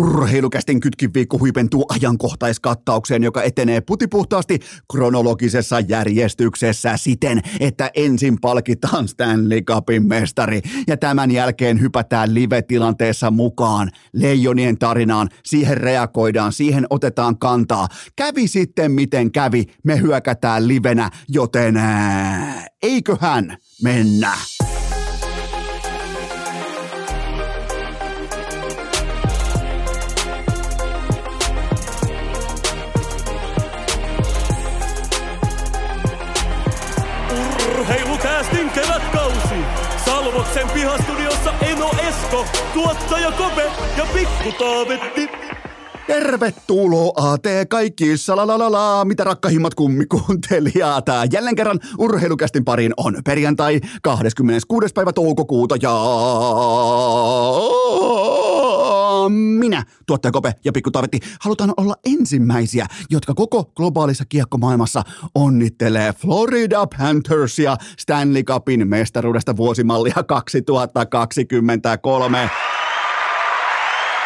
Urheilukästin kytkiviikko huipentuu ajankohtaiskattaukseen, joka etenee putipuhtaasti kronologisessa järjestyksessä siten, että ensin palkitaan Stanley Cupin mestari ja tämän jälkeen hypätään live-tilanteessa mukaan leijonien tarinaan. Siihen reagoidaan, siihen otetaan kantaa. Kävi sitten miten kävi, me hyökätään livenä, joten ää, eiköhän mennä. Urheilukäästin kevätkausi. Salvoksen pihastudiossa Eno Esko, tuottaja Kope ja Pikku Taavetti. Tervetuloa te kaikki salalalala, mitä rakkahimmat kummikuuntelijat. Jälleen kerran urheilukästin pariin on perjantai 26. päivä toukokuuta ja minä, tuottaja Kope ja Pikku Taavetti, halutaan olla ensimmäisiä, jotka koko globaalissa kiekkomaailmassa onnittelee Florida Panthersia Stanley Cupin mestaruudesta vuosimallia 2023.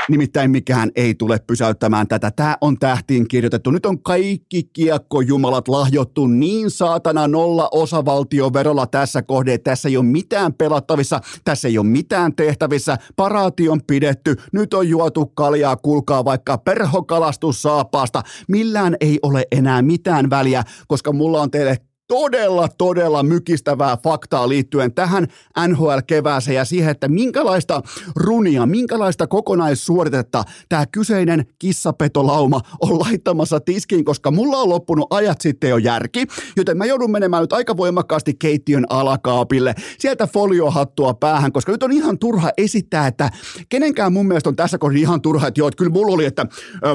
Nimittäin mikään ei tule pysäyttämään tätä. Tämä on tähtiin kirjoitettu. Nyt on kaikki kiekkojumalat lahjottu niin saatana nolla osavaltioverolla tässä kohde. Tässä ei ole mitään pelattavissa, tässä ei ole mitään tehtävissä. Paraati on pidetty, nyt on juotu kaljaa, kuulkaa vaikka perhokalastussaapasta. Millään ei ole enää mitään väliä, koska mulla on teille todella, todella mykistävää faktaa liittyen tähän NHL-kevääseen ja siihen, että minkälaista runia, minkälaista kokonaissuoritetta tämä kyseinen kissapetolauma on laittamassa tiskiin, koska mulla on loppunut ajat sitten jo järki, joten mä joudun menemään nyt aika voimakkaasti keittiön alakaapille, sieltä foliohattua päähän, koska nyt on ihan turha esittää, että kenenkään mun mielestä on tässä kohdassa ihan turha, että joo, että kyllä mulla oli, että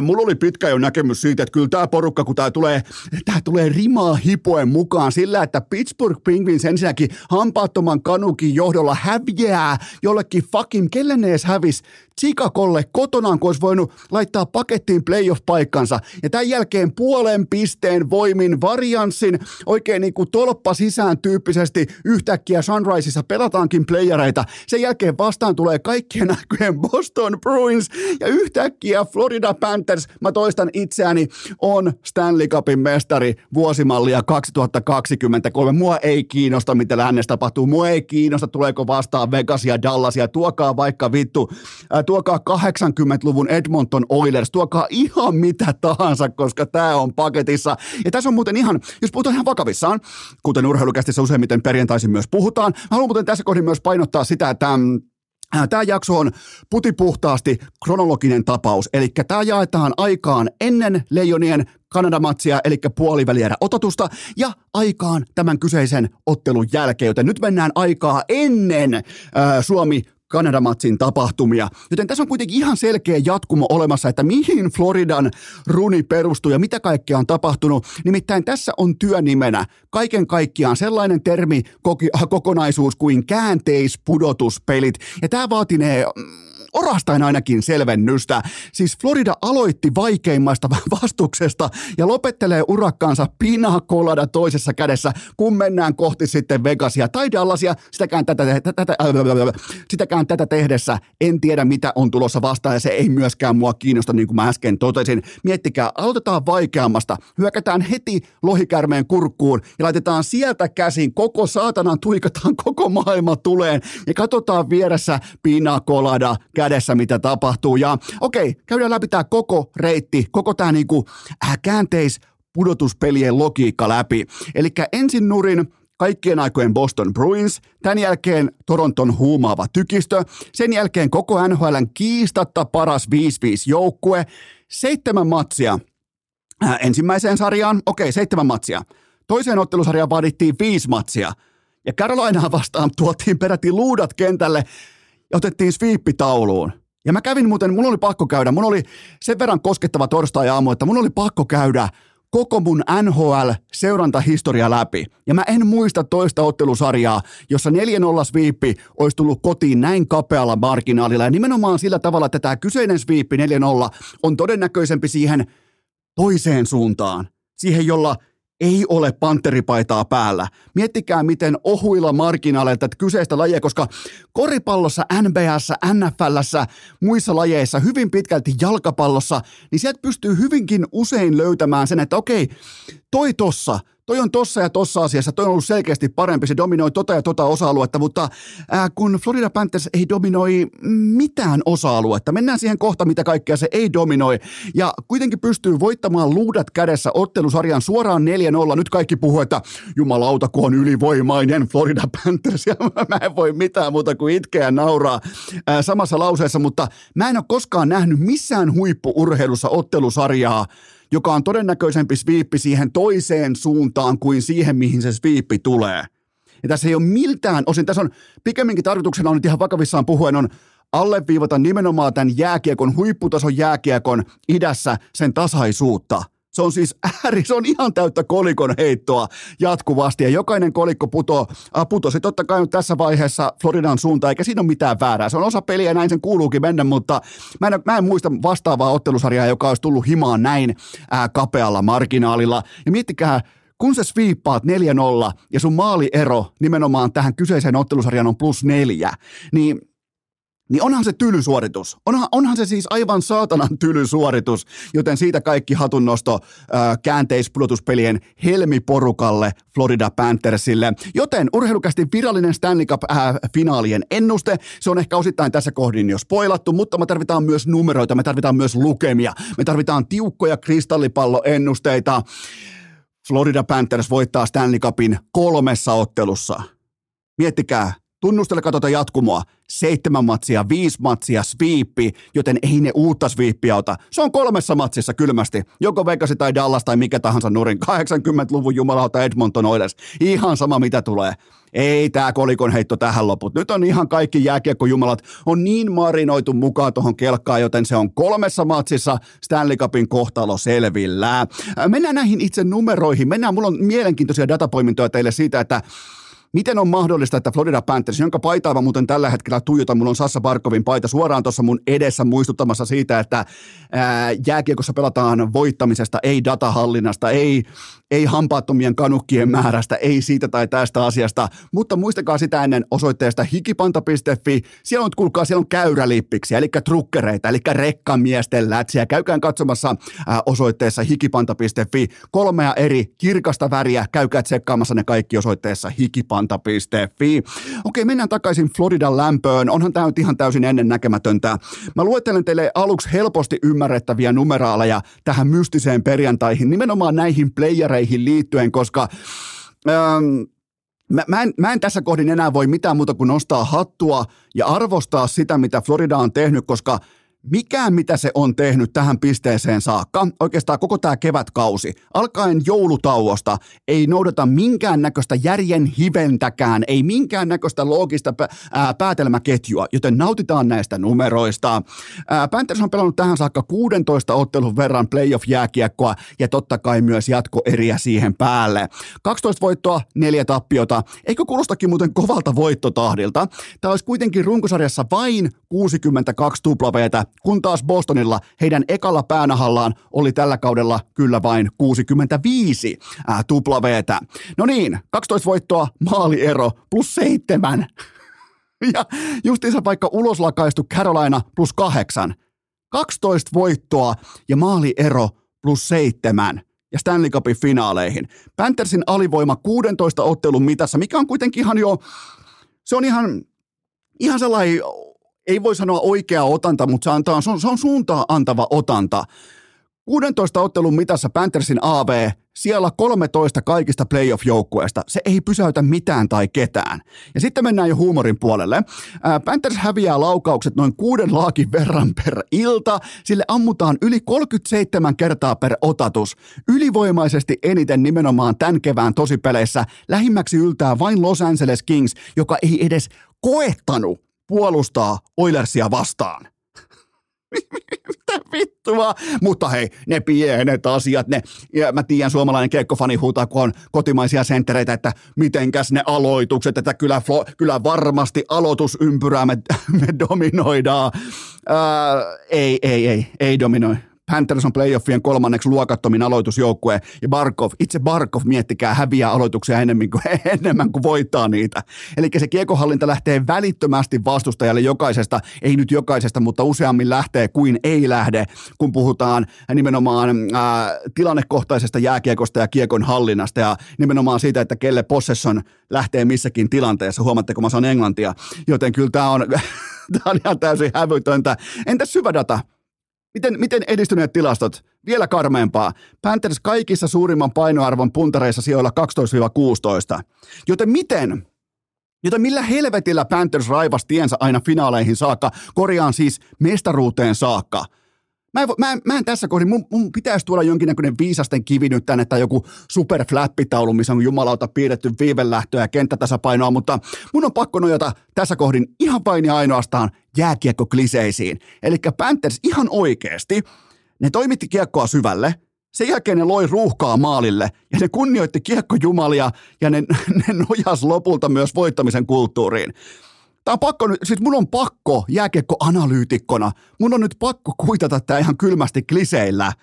mulla oli pitkä jo näkemys siitä, että kyllä tämä porukka, kun tämä tulee, tää tulee rimaa hipoen mukaan, mukaan sillä, että Pittsburgh Penguins ensinnäkin hampaattoman kanukin johdolla häviää jollekin fucking, kelle ne edes hävis Chicagolle kotonaan, kun olisi voinut laittaa pakettiin playoff-paikkansa. Ja tämän jälkeen puolen pisteen voimin varianssin oikein niin kuin tolppa sisään tyyppisesti yhtäkkiä Sunriseissa pelataankin playereita. Sen jälkeen vastaan tulee kaikkien aikojen Boston Bruins ja yhtäkkiä Florida Panthers, mä toistan itseäni, on Stanley Cupin mestari vuosimallia 2023. Mua ei kiinnosta, mitä lännessä tapahtuu. Mua ei kiinnosta, tuleeko vastaan Vegasia, Dallasia. Tuokaa vaikka vittu äh, tuokaa 80-luvun Edmonton Oilers, tuokaa ihan mitä tahansa, koska tämä on paketissa. Ja tässä on muuten ihan, jos puhutaan ihan vakavissaan, kuten urheilukästissä useimmiten perjantaisin myös puhutaan, haluan muuten tässä kohdin myös painottaa sitä, että mm, Tämä jakso on putipuhtaasti kronologinen tapaus, eli tämä jaetaan aikaan ennen Leijonien Kanadamatsia, eli puolivälierä ototusta, ja aikaan tämän kyseisen ottelun jälkeen, joten nyt mennään aikaa ennen äh, Suomi Kanadamatsin tapahtumia. Joten tässä on kuitenkin ihan selkeä jatkumo olemassa, että mihin Floridan runi perustuu ja mitä kaikkea on tapahtunut. Nimittäin tässä on työnimenä kaiken kaikkiaan sellainen termi kokonaisuus kuin käänteispudotuspelit. Ja tämä vaatinee mm, orastain ainakin selvennystä. Siis Florida aloitti vaikeimmasta vastuksesta ja lopettelee urakkaansa pinakolada toisessa kädessä, kun mennään kohti sitten Vegasia tai Dallasia. Sitäkään tätä, tätä, äh, sitäkään tätä tehdessä en tiedä, mitä on tulossa vastaan ja se ei myöskään mua kiinnosta, niin kuin mä äsken totesin. Miettikää, aloitetaan vaikeammasta, hyökätään heti lohikärmeen kurkkuun ja laitetaan sieltä käsin koko saatanan tuikataan koko maailma tuleen ja katsotaan vieressä pinakolada kädessä, mitä tapahtuu. Ja okei, käydään läpi tämä koko reitti, koko tämä niinku, äh, käänteis pudotuspelien logiikka läpi. Eli ensin nurin kaikkien aikojen Boston Bruins, tämän jälkeen Toronton huumaava tykistö, sen jälkeen koko NHLn kiistatta paras 5-5 joukkue, seitsemän matsia äh, ensimmäiseen sarjaan, okei, seitsemän matsia. Toiseen ottelusarjaan vaadittiin viisi matsia, ja Carolinaa vastaan tuotiin peräti luudat kentälle, ja otettiin sviippitauluun. Ja mä kävin muuten, mulla oli pakko käydä, mun oli sen verran koskettava torstai-aamu, että mun oli pakko käydä koko mun NHL-seurantahistoria läpi. Ja mä en muista toista ottelusarjaa, jossa 4-0 sviippi olisi tullut kotiin näin kapealla marginaalilla. Ja nimenomaan sillä tavalla, että tämä kyseinen sviippi 4-0 on todennäköisempi siihen toiseen suuntaan. Siihen, jolla ei ole panteripaitaa päällä. Miettikää, miten ohuilla marginaaleilla tätä kyseistä lajia, koska koripallossa, NBAssa, NFLssä, muissa lajeissa, hyvin pitkälti jalkapallossa, niin sieltä pystyy hyvinkin usein löytämään sen, että okei, toi tossa, toi on tossa ja tossa asiassa, toi on ollut selkeästi parempi, se dominoi tota ja tota osa-aluetta, mutta ää, kun Florida Panthers ei dominoi mitään osa-aluetta, mennään siihen kohta, mitä kaikkea se ei dominoi, ja kuitenkin pystyy voittamaan luudat kädessä ottelusarjan suoraan 4-0, nyt kaikki puhuu, että jumalauta, kun on ylivoimainen Florida Panthers, ja mä en voi mitään muuta kuin itkeä ja nauraa ää, samassa lauseessa, mutta mä en ole koskaan nähnyt missään huippuurheilussa ottelusarjaa, joka on todennäköisempi sviippi siihen toiseen suuntaan kuin siihen, mihin se sviippi tulee. Ja tässä ei ole miltään osin, tässä on pikemminkin tarkoituksena on nyt ihan vakavissaan puhuen on alleviivata nimenomaan tämän jääkiekon, huipputason jääkiekon idässä sen tasaisuutta – se on siis ääri, se on ihan täyttä kolikon heittoa jatkuvasti ja jokainen kolikko puto, äh, putosi totta kai nyt tässä vaiheessa Floridan suuntaan, eikä siinä ole mitään väärää. Se on osa peliä ja näin sen kuuluukin mennä, mutta mä en, mä en muista vastaavaa ottelusarjaa, joka olisi tullut himaan näin äh, kapealla marginaalilla. Ja miettikää, kun sä sviippaat 4-0 ja sun maaliero nimenomaan tähän kyseiseen ottelusarjaan on plus neljä, niin niin onhan se tylysuoritus. Onhan, onhan se siis aivan saatanan tylysuoritus, joten siitä kaikki hatunnosto äh, käänteispudotuspelien helmiporukalle Florida Panthersille. Joten urheilukästi virallinen Stanley Cup-finaalien ennuste, se on ehkä osittain tässä kohdin jo spoilattu, mutta me tarvitaan myös numeroita, me tarvitaan myös lukemia, me tarvitaan tiukkoja kristallipalloennusteita. Florida Panthers voittaa Stanley Cupin kolmessa ottelussa. Miettikää, Tunnustele tuota jatkumoa. Seitsemän matsia, viisi matsia, sviippi, joten ei ne uutta sviippiä ota. Se on kolmessa matsissa kylmästi. Joko Vegas tai Dallas tai mikä tahansa nurin. 80-luvun jumalauta Edmonton Oilers. Ihan sama mitä tulee. Ei tämä kolikon heitto tähän loput. Nyt on ihan kaikki jääkiekkojumalat on niin marinoitu mukaan tuohon kelkkaan, joten se on kolmessa matsissa Stanley Cupin kohtalo selvillä. Mennään näihin itse numeroihin. Mennään, mulla on mielenkiintoisia datapoimintoja teille siitä, että Miten on mahdollista, että Florida Panthers, jonka paitaa mä muuten tällä hetkellä tuijotan, mulla on Sassa Barkovin paita suoraan tuossa mun edessä muistuttamassa siitä, että ää, jääkiekossa pelataan voittamisesta, ei datahallinnasta, ei, ei hampaattomien kanukkien määrästä, ei siitä tai tästä asiasta, mutta muistakaa sitä ennen osoitteesta hikipanta.fi, siellä on, kuulkaa, siellä on käyrälippiksi, eli trukkereita, eli rekkamiesten lätsiä, käykään katsomassa ää, osoitteessa hikipanta.fi, kolmea eri kirkasta väriä, käykää tsekkaamassa ne kaikki osoitteessa hikipanta panta.fi. Okei, mennään takaisin Floridan lämpöön. Onhan tämä nyt ihan täysin ennen näkemätöntä. Mä luettelen teille aluksi helposti ymmärrettäviä numeraaleja tähän mystiseen perjantaihin, nimenomaan näihin playereihin liittyen, koska... Ähm, Mä, mä, en, mä en tässä kohdin enää voi mitään muuta kuin nostaa hattua ja arvostaa sitä, mitä Florida on tehnyt, koska mikään, mitä se on tehnyt tähän pisteeseen saakka, oikeastaan koko tämä kevätkausi, alkaen joulutauosta, ei noudata minkään näköistä järjen hiventäkään, ei minkään näköistä loogista päätelmäketjua, joten nautitaan näistä numeroista. Panthers on pelannut tähän saakka 16 ottelun verran playoff-jääkiekkoa ja totta kai myös jatkoeriä siihen päälle. 12 voittoa, neljä tappiota. Eikö kuulostakin muuten kovalta voittotahdilta? Tämä olisi kuitenkin runkosarjassa vain 62 tuplaveetä kun taas Bostonilla heidän ekalla päänahallaan oli tällä kaudella kyllä vain 65 ää, tuplaveetä. No niin, 12 voittoa, maaliero plus seitsemän. Ja justiinsa vaikka uloslakaistu Carolina plus kahdeksan. 12 voittoa ja maaliero plus seitsemän ja Stanley Cupin finaaleihin. Panthersin alivoima 16 ottelun mitassa, mikä on kuitenkin ihan jo, se on ihan, ihan sellainen ei voi sanoa oikea otanta, mutta se, antaa, se, on, se on suuntaa antava otanta. 16 ottelun mitassa Panthersin AV, siellä 13 kaikista playoff-joukkueesta. Se ei pysäytä mitään tai ketään. Ja sitten mennään jo huumorin puolelle. Panthers häviää laukaukset noin kuuden laakin verran per ilta. Sille ammutaan yli 37 kertaa per otatus. Ylivoimaisesti eniten nimenomaan tämän kevään tosipeleissä. Lähimmäksi yltää vain Los Angeles Kings, joka ei edes koettanut puolustaa Oilersia vastaan. Mitä vittua? Mutta hei, ne pienet asiat, ne, ja mä tiedän suomalainen keikkofani huutaa, kun on kotimaisia senttereitä, että mitenkäs ne aloitukset, että kyllä, kyllä varmasti aloitusympyrää me, me dominoidaan. Ää, ei, ei, ei, ei dominoi. Panthers on playoffien kolmanneksi luokattomin aloitusjoukkue, ja Barkov, itse Barkov, miettikää, häviää aloituksia enemmän kuin, enemmän kuin voittaa niitä. Eli se kiekohallinta lähtee välittömästi vastustajalle jokaisesta, ei nyt jokaisesta, mutta useammin lähtee kuin ei lähde, kun puhutaan nimenomaan ää, tilannekohtaisesta jääkiekosta ja kiekon hallinnasta, ja nimenomaan siitä, että kelle possession lähtee missäkin tilanteessa. Huomatteko, mä sanon englantia. Joten kyllä tämä on, tämä on ihan täysin hävytöntä. Entä syvädata? Miten, miten edistyneet tilastot? Vielä karmeempaa. Panthers kaikissa suurimman painoarvon puntareissa sijoilla 12-16. Joten miten? Joten millä helvetillä Panthers raivasi tiensä aina finaaleihin saakka, korjaan siis mestaruuteen saakka – Mä en, mä, en, mä en tässä kohdin, mun, mun pitäisi tuoda jonkinnäköinen viisasten kivi nyt tänne tai joku superflappitaulu, missä on jumalauta piirretty viivelähtöä ja kenttätasapainoa, mutta mun on pakko nojata tässä kohdin ihan vain ja ainoastaan jääkiekko-kliseisiin. Eli Panthers ihan oikeasti, ne toimitti kiekkoa syvälle, sen jälkeen ne loi ruuhkaa maalille ja ne kunnioitti kiekkojumalia ja ne, ne nojas lopulta myös voittamisen kulttuuriin. Tämä on pakko nyt, siis mun on pakko jääkiekko-analyytikkona, mun on nyt pakko kuitata tämä ihan kylmästi kliseillä.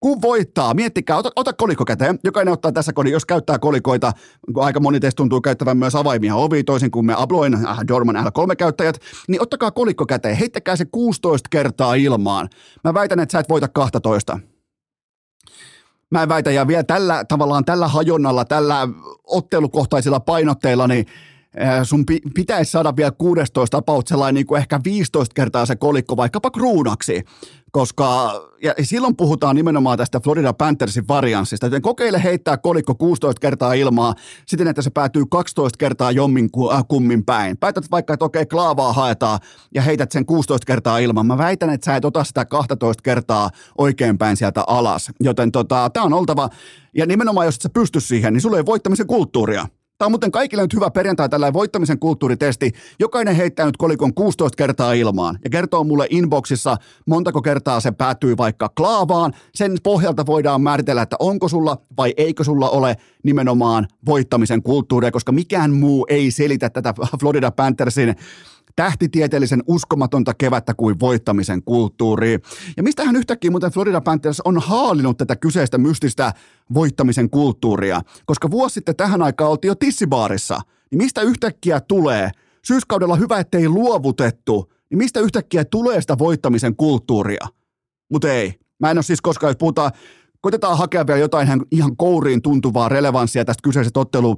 Kun voittaa, miettikää, ota, ota kolikko käteen. Jokainen ottaa tässä kodin, jos käyttää kolikoita, aika moni teistä tuntuu käyttävän myös avaimia ovi, toisin kuin me Abloin, äh, Dorman L3-käyttäjät, niin ottakaa kolikko käteen, heittäkää se 16 kertaa ilmaan. Mä väitän, että sä et voita 12 mä en väitä, ja vielä tällä tavallaan tällä hajonnalla, tällä ottelukohtaisilla painotteilla, niin sun pitäisi saada vielä 16 about sellainen niin kuin ehkä 15 kertaa se kolikko vaikkapa kruunaksi, koska ja silloin puhutaan nimenomaan tästä Florida Panthersin varianssista, joten kokeile heittää kolikko 16 kertaa ilmaa siten, että se päätyy 12 kertaa jommin äh, kummin päin. Päätät vaikka, että okei, klaavaa haetaan ja heität sen 16 kertaa ilman. Mä väitän, että sä et ota sitä 12 kertaa oikein päin sieltä alas, joten tota, tämä on oltava, ja nimenomaan jos et sä pysty siihen, niin sulla ei voittamisen kulttuuria. Tämä on muuten kaikille nyt hyvä perjantai, tällainen voittamisen kulttuuritesti. Jokainen heittää nyt kolikon 16 kertaa ilmaan ja kertoo mulle inboxissa, montako kertaa se päätyy vaikka klaavaan. Sen pohjalta voidaan määritellä, että onko sulla vai eikö sulla ole nimenomaan voittamisen kulttuuria, koska mikään muu ei selitä tätä Florida Panthersin tähtitieteellisen uskomatonta kevättä kuin voittamisen kulttuuri. Ja mistähän yhtäkkiä muuten Florida Panthers on haalinut tätä kyseistä mystistä voittamisen kulttuuria, koska vuosi sitten tähän aikaan oltiin jo tissibaarissa. Niin mistä yhtäkkiä tulee? Syyskaudella hyvä, ettei luovutettu. Niin mistä yhtäkkiä tulee sitä voittamisen kulttuuria? Mutta ei. Mä en ole siis koskaan, jos puhutaan, koitetaan hakea vielä jotain ihan kouriin tuntuvaa relevanssia tästä kyseisestä ottelu,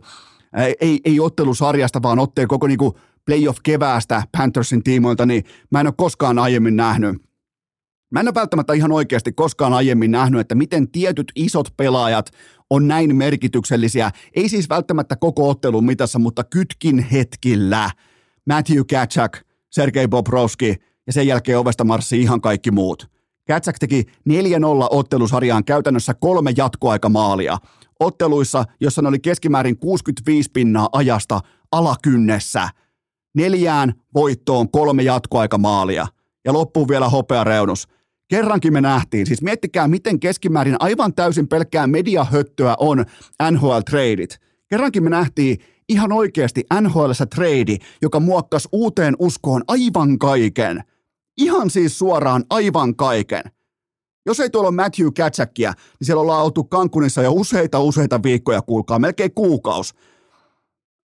ei, ei ottelusarjasta, vaan otteen koko niinku playoff-keväästä Panthersin tiimoilta, niin mä en ole koskaan aiemmin nähnyt. Mä en ole välttämättä ihan oikeasti koskaan aiemmin nähnyt, että miten tietyt isot pelaajat on näin merkityksellisiä. Ei siis välttämättä koko ottelun mitassa, mutta kytkin hetkillä. Matthew Katchak, Sergei Bobrovski ja sen jälkeen ovesta marssi ihan kaikki muut. Katsak teki 4-0 ottelusarjaan käytännössä kolme jatkoaikamaalia. Otteluissa, jossa ne oli keskimäärin 65 pinnaa ajasta alakynnessä – neljään voittoon kolme jatkoaikamaalia ja loppuun vielä hopeareunus. Kerrankin me nähtiin, siis miettikää miten keskimäärin aivan täysin pelkkää mediahöttöä on NHL-treidit. Kerrankin me nähtiin ihan oikeasti nhl trade, joka muokkasi uuteen uskoon aivan kaiken. Ihan siis suoraan aivan kaiken. Jos ei tuolla ole Matthew Katsäkkiä, niin siellä ollaan oltu Kankunissa jo useita useita viikkoja, kuulkaa, melkein kuukaus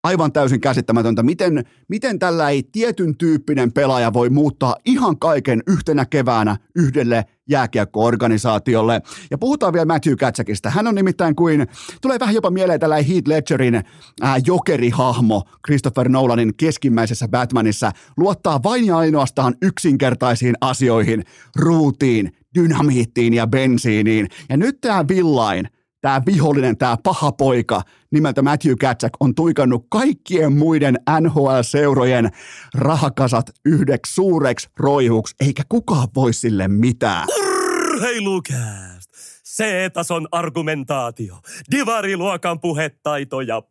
aivan täysin käsittämätöntä, miten, miten tällä ei tietyn tyyppinen pelaaja voi muuttaa ihan kaiken yhtenä keväänä yhdelle jääkiekko-organisaatiolle. Ja puhutaan vielä Matthew Katsäkistä. Hän on nimittäin kuin, tulee vähän jopa mieleen tällä Heath Ledgerin ää, jokerihahmo Christopher Nolanin keskimmäisessä Batmanissa. Luottaa vain ja ainoastaan yksinkertaisiin asioihin, ruutiin, dynamiittiin ja bensiiniin. Ja nyt tämä Villain – tämä vihollinen, tämä paha poika nimeltä Matthew Katsak on tuikannut kaikkien muiden NHL-seurojen rahakasat yhdeksi suureksi roihuksi, eikä kukaan voi sille mitään. Urheilukää! C-tason argumentaatio, divariluokan puhetaito ja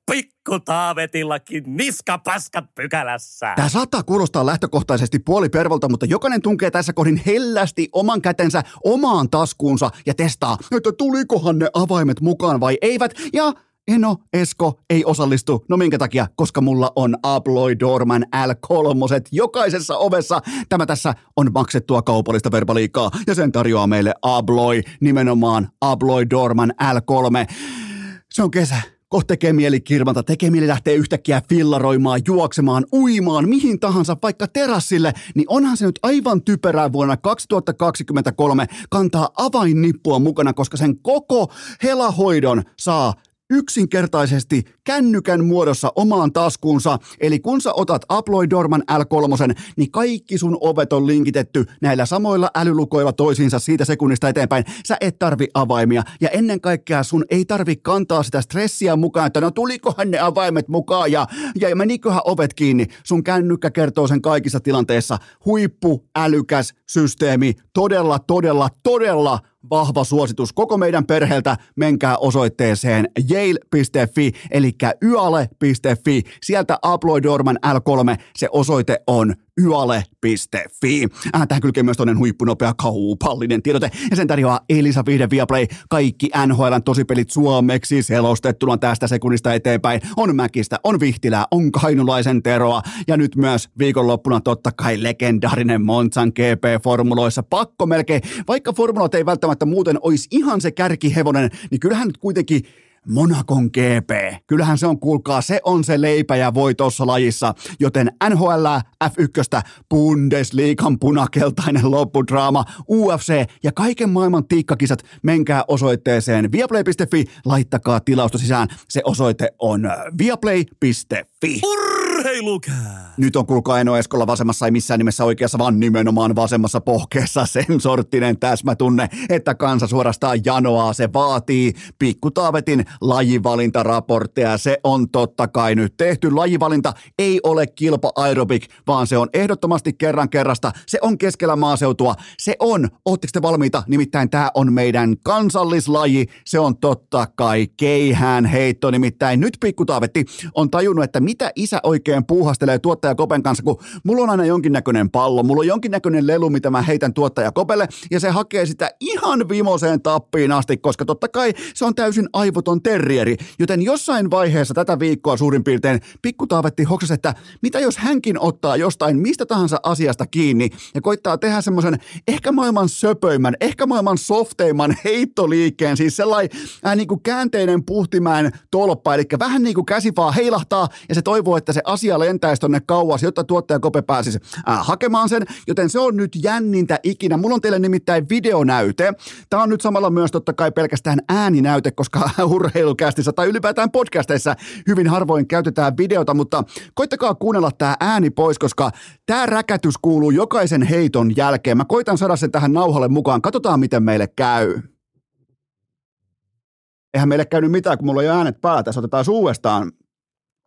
taavetillakin niskapaskat pykälässä. Tämä saattaa kuulostaa lähtökohtaisesti puolipervolta, mutta jokainen tunkee tässä kohdin hellästi oman kätensä omaan taskuunsa ja testaa, että tulikohan ne avaimet mukaan vai eivät. Ja Eno Esko ei osallistu. No minkä takia? Koska mulla on Abloy Dorman L3 jokaisessa ovessa. Tämä tässä on maksettua kaupallista verbaliikkaa ja sen tarjoaa meille Abloy, nimenomaan Abloy Dorman L3. Se on kesä kohta tekee mieli kirmata, tekee mieli lähteä yhtäkkiä fillaroimaan, juoksemaan, uimaan, mihin tahansa, vaikka terassille, niin onhan se nyt aivan typerää vuonna 2023 kantaa avainnippua mukana, koska sen koko helahoidon saa yksinkertaisesti kännykän muodossa omaan taskuunsa. Eli kun sä otat Aploid Dorman L3, niin kaikki sun ovet on linkitetty näillä samoilla älylukoilla toisiinsa siitä sekunnista eteenpäin. Sä et tarvi avaimia ja ennen kaikkea sun ei tarvi kantaa sitä stressiä mukaan, että no tulikohan ne avaimet mukaan ja, ja meniköhän ovet kiinni. Sun kännykkä kertoo sen kaikissa tilanteissa. Huippu, älykäs systeemi, todella, todella, todella vahva suositus koko meidän perheeltä. Menkää osoitteeseen yale.fi, eli yale.fi. Sieltä Upload Dorman L3, se osoite on yale.fi. Äh, tähän kylkee myös toinen huippunopea kaupallinen tiedote. Ja sen tarjoaa Elisa Vihde Viaplay. Kaikki NHLn tosipelit suomeksi selostettuna tästä sekunnista eteenpäin. On Mäkistä, on Vihtilää, on Kainulaisen Teroa. Ja nyt myös viikonloppuna totta kai legendaarinen Monzan GP-formuloissa. Pakko melkein, vaikka formulat ei välttämättä muuten olisi ihan se kärkihevonen, niin kyllähän nyt kuitenkin Monakon GP. Kyllähän se on, kuulkaa, se on se leipä ja voi tuossa lajissa. Joten NHL, F1, Bundesliigan punakeltainen loppudraama, UFC ja kaiken maailman tiikkakisat. Menkää osoitteeseen viaplay.fi, laittakaa tilausta sisään. Se osoite on viaplay.fi. Urheilukää! Nyt on kuulkaa Eno Eskolla vasemmassa, ei missään nimessä oikeassa, vaan nimenomaan vasemmassa pohkeessa sen sorttinen täsmätunne, että kansa suorastaan janoaa. Se vaatii pikkutaavetin lajivalintaraportteja. Se on totta kai nyt tehty. Lajivalinta ei ole kilpa aerobik, vaan se on ehdottomasti kerran kerrasta. Se on keskellä maaseutua. Se on, ootteko te valmiita? Nimittäin tämä on meidän kansallislaji. Se on totta kai keihään heitto. Nimittäin nyt pikkutaavetti on tajunnut, että mitä isä oikein puuhastelee tuottaja Kopen kanssa, kun mulla on aina jonkinnäköinen pallo, mulla on jonkinnäköinen lelu, mitä mä heitän tuottaja Kopelle, ja se hakee sitä ihan vimoseen tappiin asti, koska totta kai se on täysin aivoton terrieri, joten jossain vaiheessa tätä viikkoa suurin piirtein pikkutaavetti hoksas, että mitä jos hänkin ottaa jostain mistä tahansa asiasta kiinni ja koittaa tehdä semmoisen ehkä maailman söpöimmän, ehkä maailman softeimman heittoliikkeen, siis sellainen äh, niin kuin käänteinen puhtimään tolppa, eli vähän niin kuin käsi vaan heilahtaa ja se toivoo, että se asia lentäisi tonne kauas, jotta tuottaja Kope pääsisi äh, hakemaan sen, joten se on nyt jännintä ikinä. Mulla on teille nimittäin videonäyte. Tämä on nyt samalla myös totta kai pelkästään ääninäyte, koska urheilukästissä tai ylipäätään podcasteissa hyvin harvoin käytetään videota, mutta koittakaa kuunnella tämä ääni pois, koska tämä räkätys kuuluu jokaisen heiton jälkeen. Mä koitan saada sen tähän nauhalle mukaan. Katsotaan, miten meille käy. Eihän meille käynyt mitään, kun mulla on jo äänet päällä. Tässä otetaan uudestaan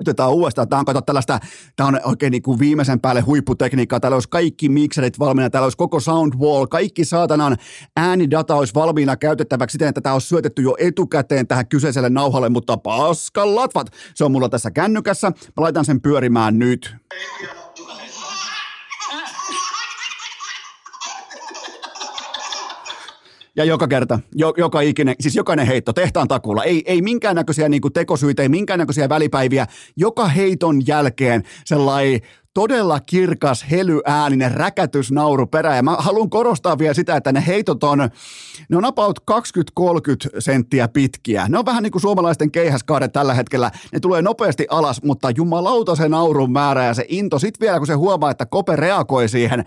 otetaan uudestaan. Tämä on, kato, tällaista, tämä on oikein niin kuin viimeisen päälle huipputekniikkaa. Täällä olisi kaikki mikserit valmiina, täällä olisi koko soundwall, kaikki saatanan äänidata olisi valmiina käytettäväksi siten, että tämä olisi syötetty jo etukäteen tähän kyseiselle nauhalle, mutta paskan latvat. Se on mulla tässä kännykässä. Mä laitan sen pyörimään nyt. Ja joka kerta, jo, joka ikinen, siis jokainen heitto tehtaan takulla. Ei, ei minkäännäköisiä niin tekosyitä, ei minkäännäköisiä välipäiviä. Joka heiton jälkeen sellainen todella kirkas, helyaäninen räkätysnauru perä. Ja mä haluan korostaa vielä sitä, että ne heitot on, ne on about 20-30 senttiä pitkiä. Ne on vähän niin kuin suomalaisten keihäskaadet tällä hetkellä. Ne tulee nopeasti alas, mutta jumalauta se naurun määrä ja se into. Sitten vielä kun se huomaa, että Kope reagoi siihen,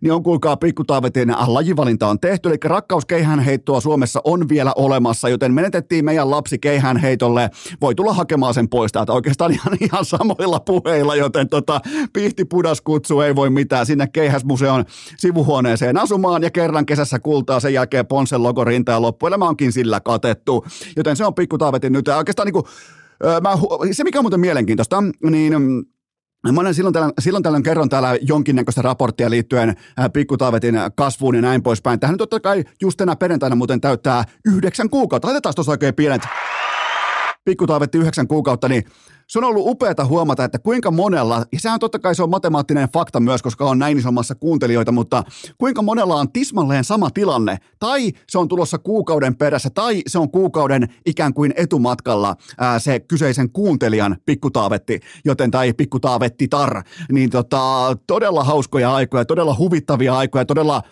niin on kuulkaa pikkutaavetin lajivalinta on tehty. Eli rakkaus heittoa Suomessa on vielä olemassa, joten menetettiin meidän lapsi heitolle. Voi tulla hakemaan sen pois täältä oikeastaan ihan, ihan samoilla puheilla, joten tota, Pihti Pudas kutsu, ei voi mitään, sinne Keihäsmuseon sivuhuoneeseen asumaan ja kerran kesässä kultaa, sen jälkeen Ponsen logo rinta ja loppuelämä onkin sillä katettu. Joten se on pikku taavetin nyt. Ja oikeastaan niin kuin, mä, se mikä on muuten mielenkiintoista, niin mm, Mä olen silloin tällöin, silloin tällöin kerron täällä jonkinnäköistä raporttia liittyen pikkutaavetin kasvuun ja näin poispäin. Tähän totta kai just tänä perjantaina muuten täyttää yhdeksän kuukautta. Laitetaan tuossa oikein pienet pikkutaavetti yhdeksän kuukautta, niin se on ollut upeata huomata, että kuinka monella, ja sehän totta kai se on matemaattinen fakta myös, koska on näin isommassa kuuntelijoita, mutta kuinka monella on tismalleen sama tilanne, tai se on tulossa kuukauden perässä, tai se on kuukauden ikään kuin etumatkalla ää, se kyseisen kuuntelijan pikkutaavetti, joten tai pikkutaavetti tar, niin tota, todella hauskoja aikoja, todella huvittavia aikoja, todella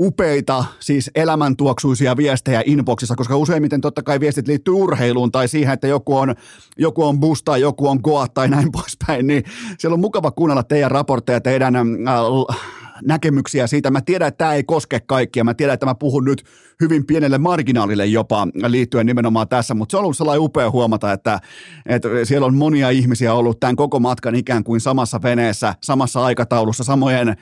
upeita, siis elämäntuoksuisia viestejä inboxissa, koska useimmiten totta kai viestit liittyy urheiluun tai siihen, että joku on, joku on bus tai joku on goa tai näin poispäin, niin siellä on mukava kuunnella teidän raportteja, teidän äh, näkemyksiä siitä. Mä tiedän, että tämä ei koske kaikkia. Mä tiedän, että mä puhun nyt hyvin pienelle marginaalille jopa liittyen nimenomaan tässä, mutta se on ollut sellainen upea huomata, että, että siellä on monia ihmisiä ollut tämän koko matkan ikään kuin samassa veneessä, samassa aikataulussa, samojen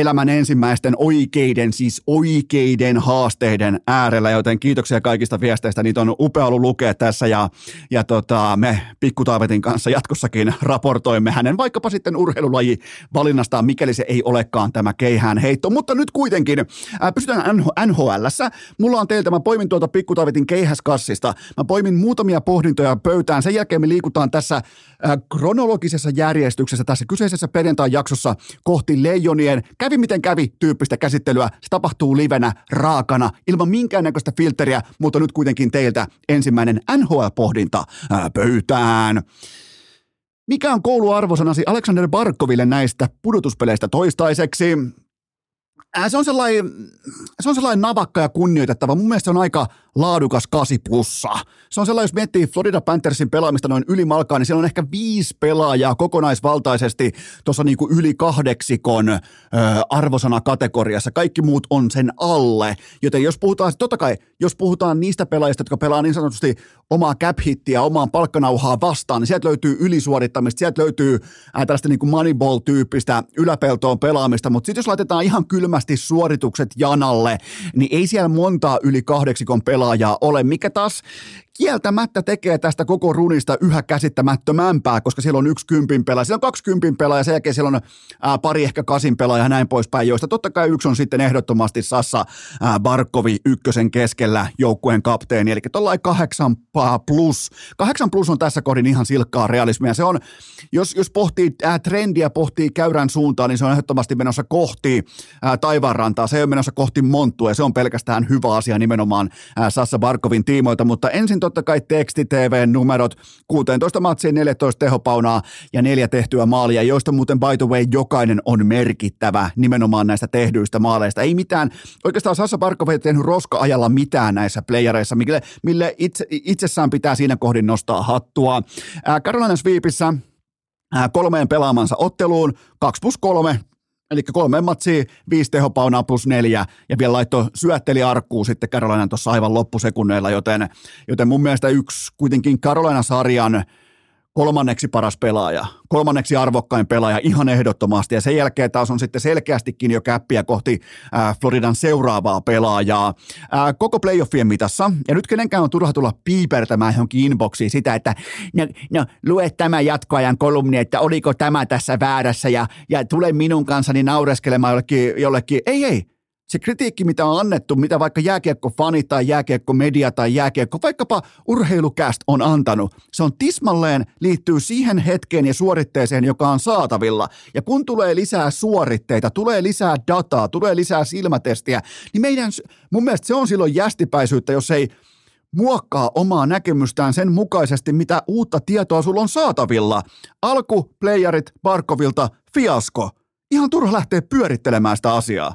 elämän ensimmäisten oikeiden, siis oikeiden haasteiden äärellä, joten kiitoksia kaikista viesteistä. Niitä on upea ollut lukea tässä ja, ja tota, me Pikkutaavetin kanssa jatkossakin raportoimme hänen vaikkapa sitten urheilulaji valinnastaan, mikäli se ei olekaan tämä keihään heitto. Mutta nyt kuitenkin äh, pysytään NHLssä. Mulla on teiltä, mä poimin tuolta Pikkutaavetin keihäskassista. Mä poimin muutamia pohdintoja pöytään. Sen jälkeen me liikutaan tässä äh, kronologisessa järjestyksessä tässä kyseisessä perjantai-jaksossa kohti Leijonien kävi miten kävi tyyppistä käsittelyä. Se tapahtuu livenä, raakana, ilman minkäännäköistä filteriä, mutta nyt kuitenkin teiltä ensimmäinen NHL-pohdinta ää, pöytään. Mikä on kouluarvosanasi Aleksander Barkoville näistä pudotuspeleistä toistaiseksi? Se on sellainen, se on sellainen navakka ja kunnioitettava. Mun mielestä se on aika laadukas 8 plussa. Se on sellainen, jos miettii Florida Panthersin pelaamista noin ylimalkaa, niin siellä on ehkä viisi pelaajaa kokonaisvaltaisesti tuossa niinku yli kahdeksikon ö, arvosana kategoriassa. Kaikki muut on sen alle. Joten jos puhutaan, totta kai, jos puhutaan niistä pelaajista, jotka pelaa niin sanotusti omaa cap omaan palkkanauhaa vastaan, niin sieltä löytyy ylisuorittamista, sieltä löytyy ää, tällaista niinku moneyball-tyyppistä yläpeltoon pelaamista, mutta sitten jos laitetaan ihan kylmästi suoritukset janalle, niin ei siellä montaa yli kahdeksikon pelaajaa ole, mikä taas kieltämättä tekee tästä koko runista yhä käsittämättömämpää, koska siellä on yksi kympin pelaaja, siellä on kaksi kympin pelaaja, sen jälkeen siellä on ää, pari ehkä kasin pelaaja ja näin poispäin, joista totta kai yksi on sitten ehdottomasti Sassa ää, Barkovi ykkösen keskellä joukkueen kapteeni, eli tuollainen kahdeksan plus. Kahdeksan plus on tässä kohdin ihan silkkaa realismia. Se on, jos, jos pohtii ää, trendiä, pohtii käyrän suuntaan, niin se on ehdottomasti menossa kohti ää, taivaanrantaa, se ei ole menossa kohti monttua, ja se on pelkästään hyvä asia nimenomaan ää, Sassa Barkovin tiimoilta, mutta ensin totta kai teksti-TV-numerot, 16 matsiin 14 tehopaunaa ja neljä tehtyä maalia, joista muuten by the way jokainen on merkittävä nimenomaan näistä tehdyistä maaleista. Ei mitään, oikeastaan Sassa Barkov ei tehnyt roska-ajalla mitään näissä playereissa, mille, mille itse, itsessään pitää siinä kohdin nostaa hattua. Carolina Sweepissä kolmeen pelaamansa otteluun, 2 plus 3 Eli kolme matsia, viisi tehopaunaa plus neljä, ja vielä laittoi syötteli arkkuun sitten Carolinan tuossa aivan loppusekunneilla, joten, joten mun mielestä yksi kuitenkin Carolina-sarjan kolmanneksi paras pelaaja, kolmanneksi arvokkain pelaaja ihan ehdottomasti. Ja sen jälkeen taas on sitten selkeästikin jo käppiä kohti äh, Floridan seuraavaa pelaajaa. Äh, koko playoffien mitassa. Ja nyt kenenkään on turha tulla piipertämään johonkin inboxiin sitä, että no, no lue tämä jatkoajan kolumni, että oliko tämä tässä väärässä ja, ja tule minun kanssani naureskelemaan jollekin, jollekin. Ei, ei se kritiikki, mitä on annettu, mitä vaikka jääkiekko-fani tai jääkiekko-media tai jääkiekko, vaikkapa urheilukäst on antanut, se on tismalleen liittyy siihen hetkeen ja suoritteeseen, joka on saatavilla. Ja kun tulee lisää suoritteita, tulee lisää dataa, tulee lisää silmätestiä, niin meidän, mun mielestä se on silloin jästipäisyyttä, jos ei muokkaa omaa näkemystään sen mukaisesti, mitä uutta tietoa sulla on saatavilla. Alku, playerit, Barkovilta, fiasko. Ihan turha lähteä pyörittelemään sitä asiaa.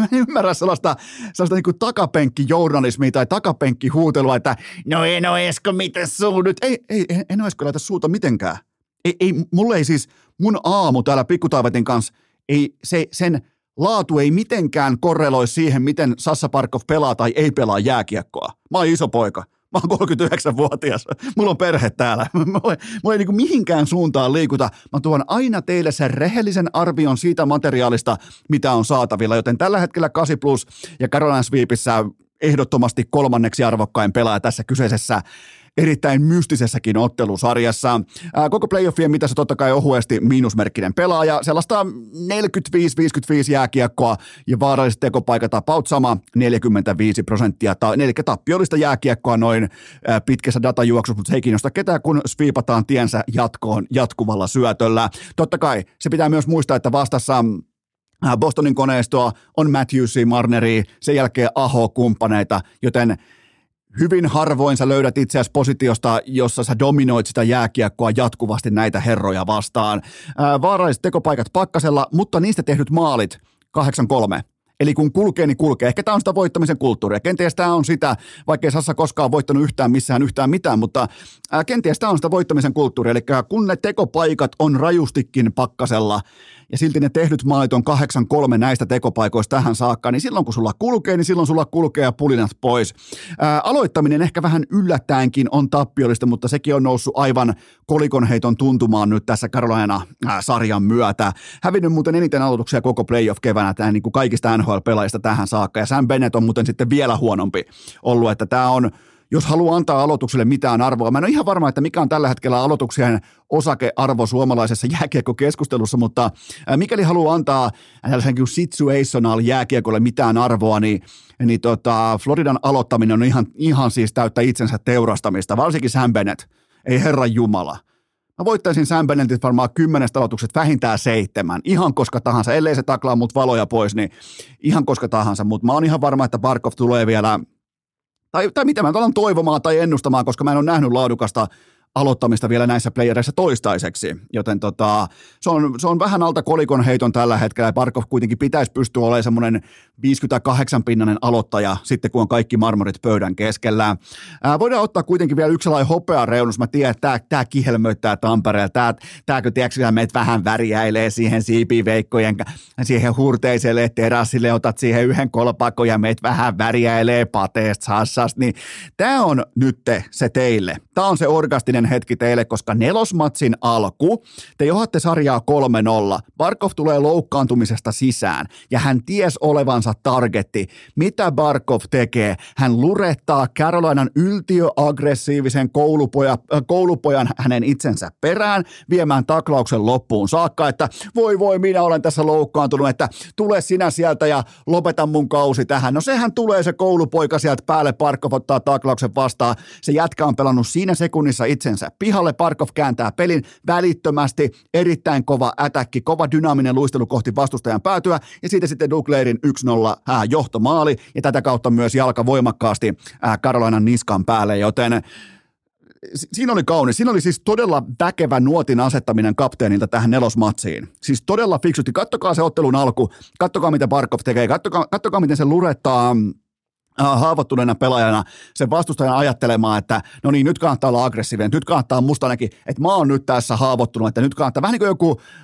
Mä en ymmärrä sellaista, sellaista niin takapenkkijournalismia tai takapenkkihuutelua, että no en ole Esko, miten suu nyt? Ei, ei, en ole Esko laita suuta mitenkään. Ei, ei, mulle ei siis, mun aamu täällä Pikkutaivetin kanssa, ei, se, sen laatu ei mitenkään korreloi siihen, miten Sassa Parkov pelaa tai ei pelaa jääkiekkoa. Mä oon iso poika. Mä oon 39-vuotias. Mulla on perhe täällä. Mulla ei, mulla ei niin mihinkään suuntaan liikuta. Mä tuon aina teille sen rehellisen arvion siitä materiaalista, mitä on saatavilla. Joten tällä hetkellä 8 Plus ja Carolina Sweepissä ehdottomasti kolmanneksi arvokkain pelaaja tässä kyseisessä erittäin mystisessäkin ottelusarjassa. Ää, koko playoffien mitassa totta kai ohuesti miinusmerkkinen pelaaja, sellaista 45-55 jääkiekkoa ja vaaralliset tekopaikat about sama 45 prosenttia, ta- eli tappiollista jääkiekkoa noin ää, pitkässä datajuoksussa, mutta se ei kiinnosta ketään, kun sviipataan tiensä jatkoon jatkuvalla syötöllä. Totta kai se pitää myös muistaa, että vastassa Bostonin koneistoa on Matthewsi, Marneri, sen jälkeen Aho-kumppaneita, joten hyvin harvoin sä löydät itseäsi positiosta, jossa sä dominoit sitä jääkiekkoa jatkuvasti näitä herroja vastaan. Ää, vaaralliset tekopaikat pakkasella, mutta niistä tehdyt maalit 8-3. Eli kun kulkee, niin kulkee. Ehkä tämä on sitä voittamisen kulttuuria. Kenties tämä on sitä, vaikkei Sassa koskaan voittanut yhtään missään yhtään mitään, mutta ää, kenties tämä on sitä voittamisen kulttuuria. Eli kun ne tekopaikat on rajustikin pakkasella, ja silti ne tehdyt maalit on 8-3 näistä tekopaikoista tähän saakka, niin silloin kun sulla kulkee, niin silloin sulla kulkee pulinat pois. Ää, aloittaminen ehkä vähän yllättäenkin on tappiollista, mutta sekin on noussut aivan kolikonheiton tuntumaan nyt tässä Carolina-sarjan myötä. Hävinnyt muuten eniten aloituksia koko playoff-keväänä tämä niin kuin kaikista NHL-pelaajista tähän saakka, ja Sam Bennett on muuten sitten vielä huonompi ollut, että tämä on jos haluaa antaa aloitukselle mitään arvoa. Mä en ole ihan varma, että mikä on tällä hetkellä aloituksien osakearvo suomalaisessa jääkiekkokeskustelussa, mutta mikäli haluaa antaa tällaisen situational jääkiekolle mitään arvoa, niin, niin tota, Floridan aloittaminen on ihan, ihan siis täyttä itsensä teurastamista, varsinkin Sam Bennett. Ei herran jumala. Mä voittaisin Sam Bennettit varmaan kymmenestä aloituksesta vähintään seitsemän. Ihan koska tahansa. Ellei se taklaa mut valoja pois, niin ihan koska tahansa. Mutta mä oon ihan varma, että Barkov tulee vielä – tai, tai mitä mä alan toivomaan tai ennustamaan, koska mä en ole nähnyt laadukasta aloittamista vielä näissä playereissa toistaiseksi, joten tota, se, on, se on vähän alta kolikon heiton tällä hetkellä, ja Barkov kuitenkin pitäisi pystyä olemaan semmoinen 58-pinnanen aloittaja sitten, kun on kaikki marmorit pöydän keskellä. Ää, voidaan ottaa kuitenkin vielä yksi sellainen hopea reunus, mä tiedän, että tämä, kihelmöittää Tampereella, tämä, tämä kun tiedätkö, meitä vähän väriäilee siihen siipiveikkojen, siihen hurteiselle terassille, otat siihen yhden kolpakon ja meitä vähän väriäilee pateesta sassasta, niin tämä on nyt se teille. Tämä on se orgastinen hetki teille, koska nelosmatsin alku, te johdatte sarjaa 3-0. Barkov tulee loukkaantumisesta sisään ja hän ties olevansa targetti. Mitä Barkov tekee? Hän lurettaa Carolinan yltiöaggressiivisen koulupoja, äh, koulupojan hänen itsensä perään viemään taklauksen loppuun saakka, että voi voi, minä olen tässä loukkaantunut, että tule sinä sieltä ja lopeta mun kausi tähän. No sehän tulee se koulupoika sieltä päälle, Barkov ottaa taklauksen vastaan. Se jätkä on pelannut siinä sekunnissa itsen itsensä pihalle. Parkov kääntää pelin välittömästi. Erittäin kova ätäkki, kova dynaaminen luistelu kohti vastustajan päätyä. Ja siitä sitten Dougleirin 1-0 ää, johtomaali. Ja tätä kautta myös jalka voimakkaasti Karolainan niskan päälle. Joten siinä oli kaunis. Siinä oli siis todella väkevä nuotin asettaminen kapteenilta tähän nelosmatsiin. Siis todella fiksusti. Kattokaa se ottelun alku, kattokaa mitä Barkov tekee, kattokaa, kattokaa miten se lurettaa Äh, haavoittuneena pelaajana sen vastustajan ajattelemaan, että no niin, nyt kannattaa olla aggressiivinen, nyt kannattaa musta ainakin, että mä oon nyt tässä haavoittunut, että nyt kannattaa, vähän niin kuin joku, äh,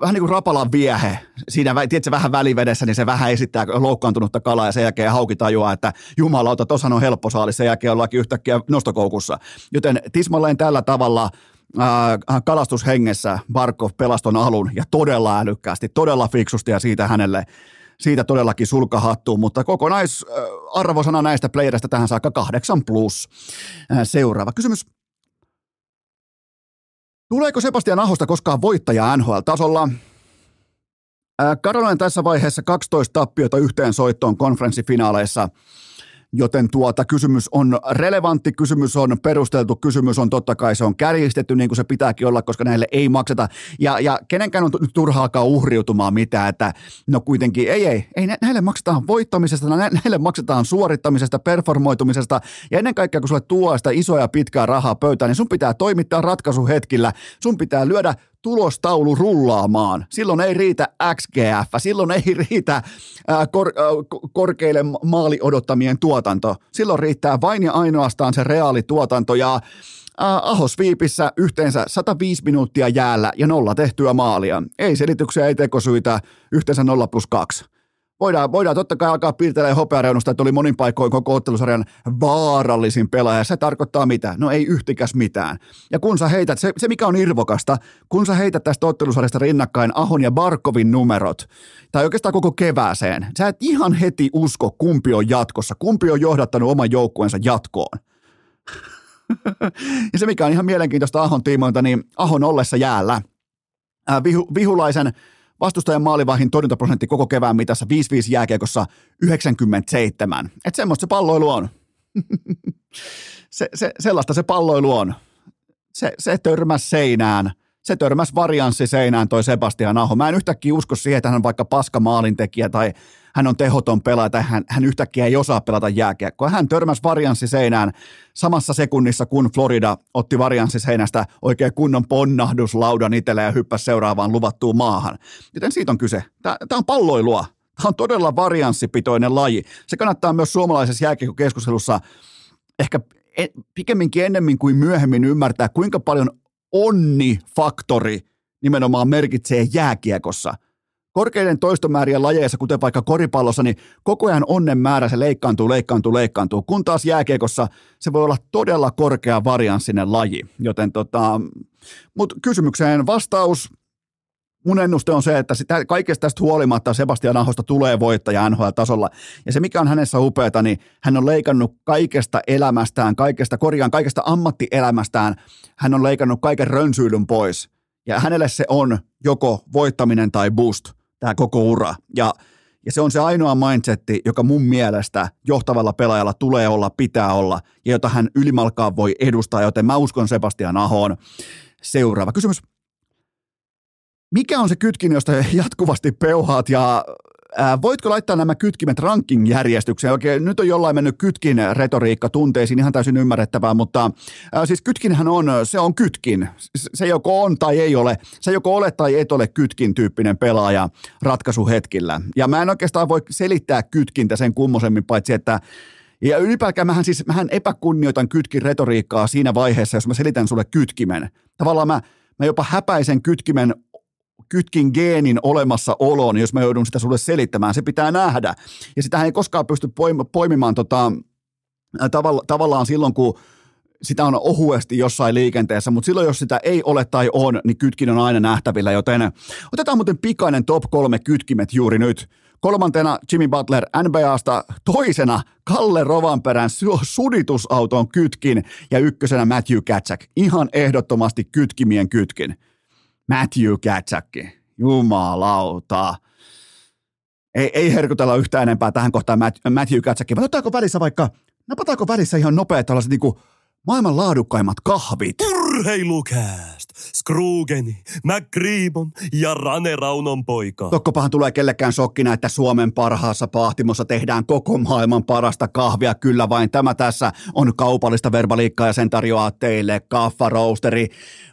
vähän niin kuin rapalan viehe, siinä tiedätkö, vähän välivedessä, niin se vähän esittää loukkaantunutta kalaa ja sen jälkeen hauki tajuaa, että jumalauta, tuossa on helppo saali, sen jälkeen ollaankin yhtäkkiä nostokoukussa. Joten tismalleen tällä tavalla äh, kalastushengessä Barkov pelaston alun ja todella älykkäästi, todella fiksusti ja siitä hänelle siitä todellakin sulkahattuu, mutta kokonaisarvosana näistä playerista tähän saakka 8 plus. Seuraava kysymys. Tuleeko Sebastian Ahosta koskaan voittaja NHL-tasolla? Carolina tässä vaiheessa 12 tappiota yhteen soittoon konferenssifinaaleissa – joten tuota kysymys on relevantti, kysymys on perusteltu, kysymys on totta kai se on kärjistetty niin kuin se pitääkin olla, koska näille ei makseta. Ja, ja kenenkään on nyt turha alkaa uhriutumaan mitään, että no kuitenkin ei, ei, ei näille maksetaan voittamisesta, näille maksetaan suorittamisesta, performoitumisesta ja ennen kaikkea kun sulle tuo sitä isoja ja pitkää rahaa pöytään, niin sun pitää toimittaa ratkaisuhetkillä, sun pitää lyödä tulostaulu rullaamaan. Silloin ei riitä XGF, silloin ei riitä ää, kor, ää, korkeille maali odottamien tuotanto. Silloin riittää vain ja ainoastaan se reaalituotanto ja Aho Sviipissä yhteensä 105 minuuttia jäällä ja nolla tehtyä maalia. Ei selityksiä, ei tekosyitä, yhteensä 0 plus 2 voidaan, voidaan totta kai alkaa piirtelemään hopeareunusta, että oli monin paikoin koko ottelusarjan vaarallisin pelaaja. Se tarkoittaa mitä? No ei yhtikäs mitään. Ja kun sä heität, se, se mikä on irvokasta, kun sä heität tästä ottelusarjasta rinnakkain Ahon ja Barkovin numerot, tai oikeastaan koko kevääseen, sä et ihan heti usko, kumpi on jatkossa, kumpi on johdattanut oman joukkueensa jatkoon. ja se, mikä on ihan mielenkiintoista Ahon tiimoilta, niin Ahon ollessa jäällä, ää, vihu, vihulaisen vastustajan maalivahin torjuntaprosentti koko kevään mitassa 5-5 jääkiekossa 97. Että semmoista se palloilu on. se, se, sellaista se palloilu on. Se, se törmäs seinään. Se törmäs varianssi seinään toi Sebastian Aho. Mä en yhtäkkiä usko siihen, että hän on vaikka paska maalintekijä tai hän on tehoton pelaaja tai hän, hän yhtäkkiä ei osaa pelata jääkiekkoa. Hän törmäsi varianssiseinään samassa sekunnissa, kun Florida otti varianssiseinästä oikein kunnon ponnahduslaudan itselle ja hyppäsi seuraavaan luvattuun maahan. Joten siitä on kyse. Tämä on palloilua. Tämä on todella varianssipitoinen laji. Se kannattaa myös suomalaisessa jääkiekkokeskustelussa ehkä pikemminkin ennemmin kuin myöhemmin ymmärtää, kuinka paljon onni-faktori nimenomaan merkitsee jääkiekossa – korkeiden toistomäärien lajeissa, kuten vaikka koripallossa, niin koko ajan onnen määrä se leikkaantuu, leikkaantuu, leikkaantuu, kun taas jääkiekossa se voi olla todella korkea varianssinen laji. Joten tota, mutta kysymykseen vastaus, mun ennuste on se, että sitä, kaikesta tästä huolimatta Sebastian Ahosta tulee voittaja NHL-tasolla. Ja se, mikä on hänessä upeata, niin hän on leikannut kaikesta elämästään, kaikesta, korjaan kaikesta ammattielämästään, hän on leikannut kaiken rönsyilyn pois. Ja hänelle se on joko voittaminen tai boost tämä koko ura. Ja, ja se on se ainoa mindsetti, joka mun mielestä johtavalla pelaajalla tulee olla, pitää olla, ja jota hän ylimalkaan voi edustaa, joten mä uskon Sebastian Ahoon. Seuraava kysymys. Mikä on se kytkin, josta jatkuvasti peuhaat ja Ää, voitko laittaa nämä kytkimet ranking-järjestykseen? Oikein, nyt on jollain mennyt kytkin retoriikka tunteisiin, ihan täysin ymmärrettävää, mutta ää, siis kytkinhän on, se on kytkin. Se joko on tai ei ole. Se joko ole tai et ole kytkin tyyppinen pelaaja ratkaisuhetkillä. Ja mä en oikeastaan voi selittää kytkintä sen kummosemmin, paitsi että ja ylipäätään mähän siis, mähän epäkunnioitan kytkin retoriikkaa siinä vaiheessa, jos mä selitän sulle kytkimen. Tavallaan mä, mä jopa häpäisen kytkimen kytkin geenin olemassaoloon, jos mä joudun sitä sulle selittämään. Se pitää nähdä. Ja sitä ei koskaan pysty poimimaan tota, tavalla, tavallaan silloin, kun sitä on ohuesti jossain liikenteessä, mutta silloin jos sitä ei ole tai on, niin kytkin on aina nähtävillä, joten otetaan muuten pikainen top kolme kytkimet juuri nyt. Kolmantena Jimmy Butler NBAsta, toisena Kalle Rovanperän suditusauton kytkin ja ykkösenä Matthew Katsak. Ihan ehdottomasti kytkimien kytkin. Matthew Katsakki. Jumalauta. Ei, ei herkutella yhtään enempää tähän kohtaan Matthew Katsakki, vaan otetaanko välissä vaikka, napataanko välissä ihan nopeat tällaiset niin kuin maailman laadukkaimmat kahvit. Urheilukääst! Scroogeni, McGreebon ja Rane Raunon poika. Tokkopahan tulee kellekään shokkina, että Suomen parhaassa pahtimossa tehdään koko maailman parasta kahvia. Kyllä vain tämä tässä on kaupallista verbaliikkaa ja sen tarjoaa teille Kaffa Roasteri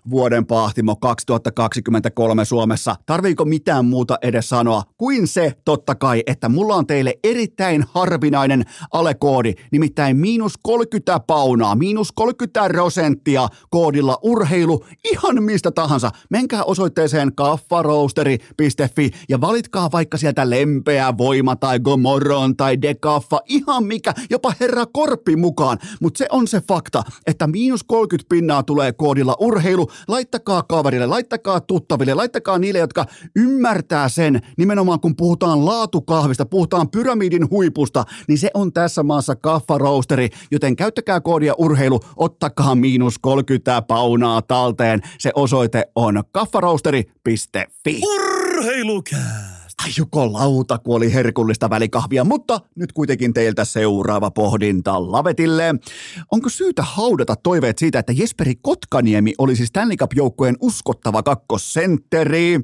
vuoden pahtimo 2023 Suomessa. Tarviiko mitään muuta edes sanoa kuin se totta kai, että mulla on teille erittäin harvinainen alekoodi, nimittäin miinus 30 paunaa, miinus 30 prosenttia koodilla urheilu ihan mistä tahansa. Menkää osoitteeseen kaffaroasteri.fi ja valitkaa vaikka sieltä lempeä voima tai gomorron tai dekaffa, ihan mikä, jopa herra Korppi mukaan. Mutta se on se fakta, että miinus 30 pinnaa tulee koodilla urheilu. Laittakaa kaverille, laittakaa tuttaville, laittakaa niille, jotka ymmärtää sen, nimenomaan kun puhutaan laatukahvista, puhutaan pyramidin huipusta, niin se on tässä maassa kaffaroasteri, joten käyttäkää koodia urheilu, ottakaa miinus 30 paunaa talteen. Se osoite on kaffaroasteri.fi. Urheilukää! Ai joko lauta, kuoli herkullista välikahvia, mutta nyt kuitenkin teiltä seuraava pohdinta Lavetille. Onko syytä haudata toiveet siitä, että Jesperi Kotkaniemi olisi Stanley Cup-joukkueen uskottava kakkosentteri?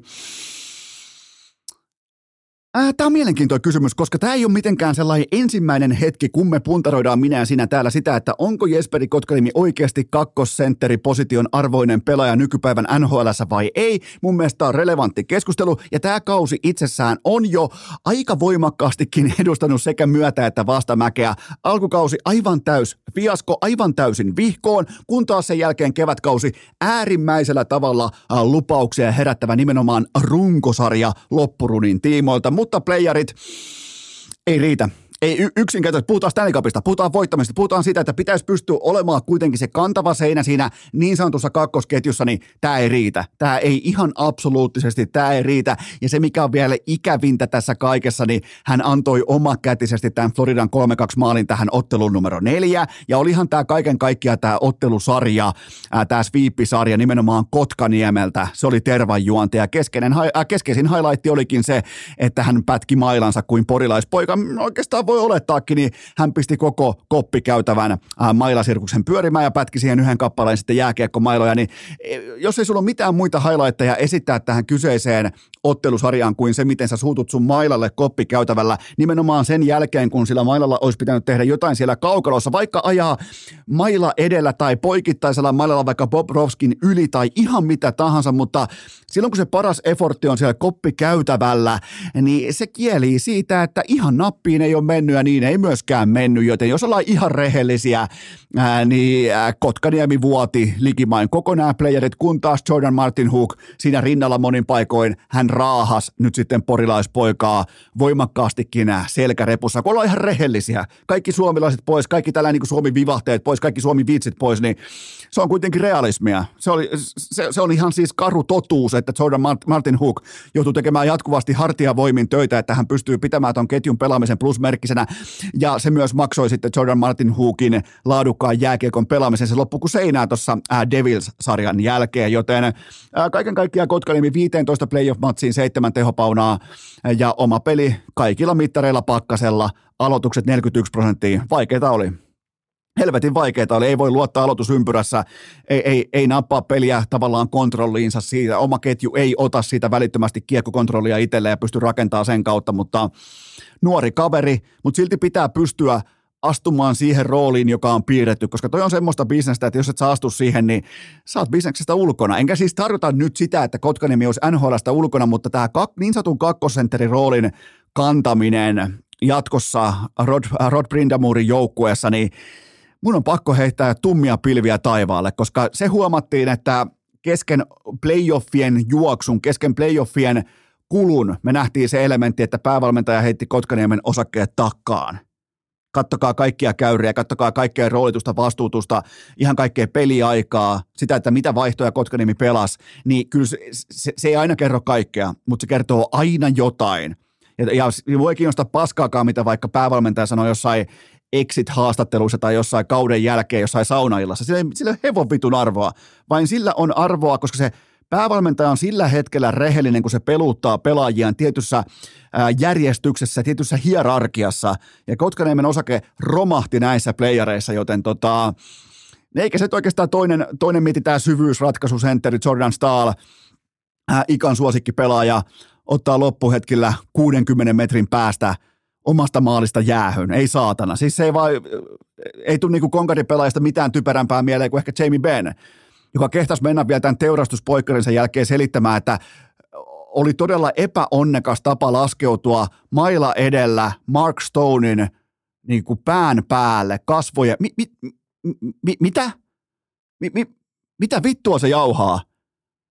Äh, tämä on mielenkiintoinen kysymys, koska tämä ei ole mitenkään sellainen ensimmäinen hetki, kun me puntaroidaan minä ja sinä täällä sitä, että onko Jesperi Kotkanimi oikeasti kakkosentteriposition arvoinen pelaaja nykypäivän NHL vai ei. Mun mielestä on relevantti keskustelu ja tämä kausi itsessään on jo aika voimakkaastikin edustanut sekä myötä että vastamäkeä. Alkukausi aivan täys fiasko, aivan täysin vihkoon, kun taas sen jälkeen kevätkausi äärimmäisellä tavalla äh, lupauksia herättävä nimenomaan runkosarja loppurunin tiimoilta mutta playerit ei riitä. Ei yksinkertaisesti, puhutaan Stanley Cupista, puhutaan voittamista, puhutaan siitä, että pitäisi pystyä olemaan kuitenkin se kantava seinä siinä niin sanotussa kakkosketjussa, niin tämä ei riitä. Tämä ei ihan absoluuttisesti, tämä ei riitä. Ja se, mikä on vielä ikävintä tässä kaikessa, niin hän antoi omakätisesti tämän Floridan 3-2 maalin tähän otteluun numero neljä, ja olihan tämä kaiken kaikkiaan tämä ottelusarja, tämä sweepisarja nimenomaan Kotkaniemeltä, se oli tervanjuonti, ja keskeinen, äh, keskeisin highlight olikin se, että hän pätki mailansa kuin porilaispoika, oikeastaan voi olettaakin, niin hän pisti koko koppikäytävän äh, mailasirkuksen pyörimään ja pätki siihen yhden kappaleen sitten jääkiekkomailoja, niin e, jos ei sulla ole mitään muita highlightteja esittää tähän kyseiseen ottelusarjaan kuin se, miten sä suutut sun mailalle koppikäytävällä, nimenomaan sen jälkeen, kun sillä mailalla olisi pitänyt tehdä jotain siellä kaukalossa, vaikka ajaa maila edellä tai poikittaisella mailalla vaikka Bob Rovskin yli tai ihan mitä tahansa, mutta silloin kun se paras effortti on siellä koppikäytävällä, niin se kieli siitä, että ihan nappiin ei ole mennyt ja niin ei myöskään mennyt, joten jos ollaan ihan rehellisiä, ää, niin Kotkaniemi vuoti likimain koko nämä playerit, kun taas Jordan Martin Hook siinä rinnalla monin paikoin, hän raahas nyt sitten porilaispoikaa voimakkaastikin selkärepussa, kun ollaan ihan rehellisiä, kaikki suomilaiset pois, kaikki tällä niin Suomi vivahteet pois, kaikki Suomi vitsit pois, niin se on kuitenkin realismia. Se, oli, se, se oli ihan siis karu totuus, että Jordan Martin Hook joutuu tekemään jatkuvasti hartiavoimin töitä, että hän pystyy pitämään ton ketjun pelaamisen plusmerkkisenä, ja se myös maksoi sitten Jordan Martin Hookin laadukkaan jääkiekon pelaamisen. Se loppui kuin seinää tuossa Devils-sarjan jälkeen, joten ää, kaiken kaikkiaan Kotkanimi 15 playoff-matsiin seitsemän tehopaunaa ja oma peli kaikilla mittareilla pakkasella, aloitukset 41 prosenttia, vaikeita oli helvetin vaikeaa oli, ei voi luottaa aloitusympyrässä, ei, ei, ei nappaa peliä tavallaan kontrolliinsa siitä, oma ketju ei ota siitä välittömästi kiekkokontrollia itselleen ja pysty rakentamaan sen kautta, mutta nuori kaveri, mutta silti pitää pystyä astumaan siihen rooliin, joka on piirretty, koska toi on semmoista bisnestä, että jos et saa astu siihen, niin oot bisneksestä ulkona. Enkä siis tarkoita nyt sitä, että Kotkanimi olisi NHLstä ulkona, mutta tämä niin sanotun kakkosentterin roolin kantaminen jatkossa Rod, Rod Brindamurin joukkueessa, niin mun on pakko heittää tummia pilviä taivaalle, koska se huomattiin, että kesken playoffien juoksun, kesken playoffien kulun me nähtiin se elementti, että päävalmentaja heitti Kotkaniemen osakkeet takkaan. Kattokaa kaikkia käyriä, kattokaa kaikkea roolitusta, vastuutusta, ihan kaikkea peliaikaa, sitä, että mitä vaihtoja Kotkaniemi pelasi, niin kyllä se, se, se ei aina kerro kaikkea, mutta se kertoo aina jotain. Ja, ja voi kiinnostaa paskaakaan, mitä vaikka päävalmentaja sanoi jossain exit-haastatteluissa tai jossain kauden jälkeen jossain saunaillassa. Sillä ei, sillä ei hevon vitun arvoa, vain sillä on arvoa, koska se päävalmentaja on sillä hetkellä rehellinen, kun se peluttaa pelaajiaan tietyssä järjestyksessä, tietyssä hierarkiassa. Ja Kotkaniemen osake romahti näissä playareissa, joten tota, eikä se oikeastaan toinen, toinen mieti tämä syvyysratkaisusentteri Jordan Stahl, ikan suosikkipelaaja, ottaa loppuhetkillä 60 metrin päästä – omasta maalista jäähön, ei saatana. Siis se ei vaan, ei tule niinku konkaripelaajasta mitään typerämpää mieleen kuin ehkä Jamie Benn, joka kehtas mennä vielä tämän teurastuspoikkarinsa jälkeen selittämään, että oli todella epäonnekas tapa laskeutua maila edellä Mark Stonein niin kuin pään päälle, kasvoja. Mi, mi, mi, mitä? Mi, mi, mitä vittua se jauhaa?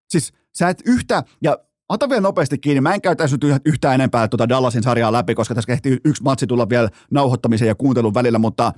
Siis sä et yhtä, ja Ota vielä nopeasti kiinni. Mä en käy tässä nyt yhtään enempää tuota Dallasin sarjaa läpi, koska tässä ehtii yksi matsi tulla vielä nauhoittamisen ja kuuntelun välillä, mutta,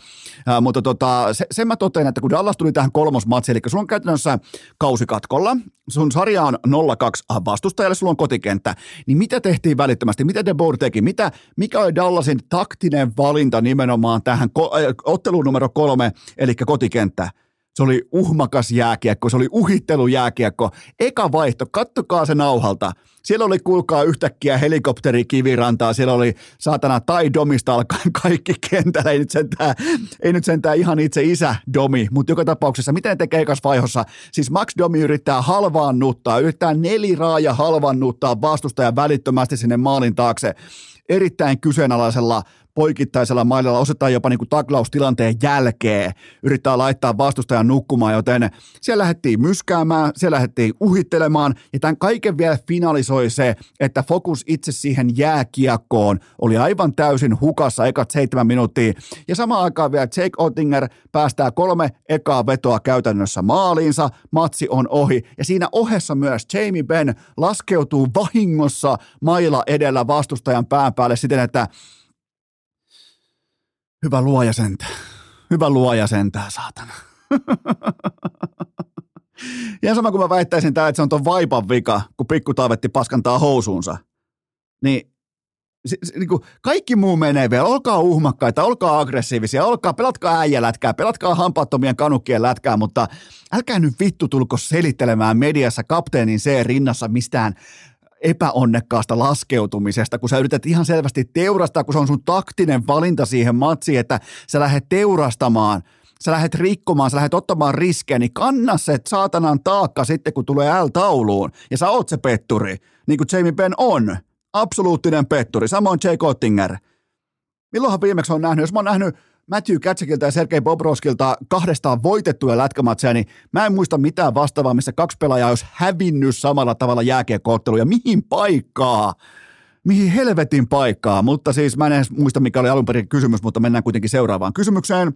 ää, mutta tota, se, sen mä totean, että kun Dallas tuli tähän kolmosmatsi, eli sulla on käytännössä kausikatkolla, sun sarja on 0-2 vastustajalle, sulla on kotikenttä, niin mitä tehtiin välittömästi? Mitä De Boer teki? Mitä, mikä oli Dallasin taktinen valinta nimenomaan tähän ko- äh, otteluun numero kolme, eli kotikenttä? Se oli uhmakas jääkiekko, se oli uhittelujääkiekko. Eka vaihto, kattokaa se nauhalta. Siellä oli, kuulkaa, yhtäkkiä helikopteri kivirantaa, siellä oli saatana tai domista alkaen kaikki kentällä. Ei nyt sentään, ei nyt sentään ihan itse isä domi, mutta joka tapauksessa, miten tekee ekas vaihossa? Siis Max Domi yrittää halvaannuttaa, yrittää neliraaja halvaannuttaa vastustajan välittömästi sinne maalin taakse erittäin kyseenalaisella poikittaisella maililla, osataan jopa niin kuin taklaustilanteen jälkeen, yrittää laittaa vastustajan nukkumaan, joten siellä lähdettiin myskäämään, siellä lähdettiin uhittelemaan, ja tämän kaiken vielä finalisoi se, että fokus itse siihen jääkiekkoon oli aivan täysin hukassa ekat seitsemän minuuttia, ja samaan aikaan vielä Jake Ottinger päästää kolme ekaa vetoa käytännössä maaliinsa, matsi on ohi, ja siinä ohessa myös Jamie Benn laskeutuu vahingossa maila edellä vastustajan pään päälle siten, että Hyvä luoja sentää. Hyvä luoja sentää, saatana. Ihan sama kuin mä väittäisin tää, että se on ton vaipan vika, kun pikku taavetti paskantaa housuunsa. Niin se, se, niin kuin kaikki muu menee vielä. Olkaa uhmakkaita, olkaa aggressiivisia, olkaa, pelatkaa äijälätkää, pelatkaa hampaattomien kanukkien lätkää, mutta älkää nyt vittu tulko selittelemään mediassa kapteenin C rinnassa mistään epäonnekkaasta laskeutumisesta, kun sä yrität ihan selvästi teurastaa, kun se on sun taktinen valinta siihen matsiin, että sä lähdet teurastamaan – sä lähdet rikkomaan, sä lähdet ottamaan riskejä, niin kanna se saatanan taakka sitten, kun tulee L-tauluun. Ja sä oot se petturi, niin kuin Jamie Benn on. Absoluuttinen petturi. Samoin Jay Cottinger. Milloinhan viimeksi on nähnyt, jos mä oon nähnyt Matthew Katsekilta ja Sergei Bobrovskilta kahdestaan voitettuja lätkämatseja, niin mä en muista mitään vastaavaa, missä kaksi pelaajaa olisi hävinnyt samalla tavalla jääkiekkootteluja. Mihin paikkaa? Mihin helvetin paikkaa? Mutta siis mä en edes muista, mikä oli alun perin kysymys, mutta mennään kuitenkin seuraavaan kysymykseen.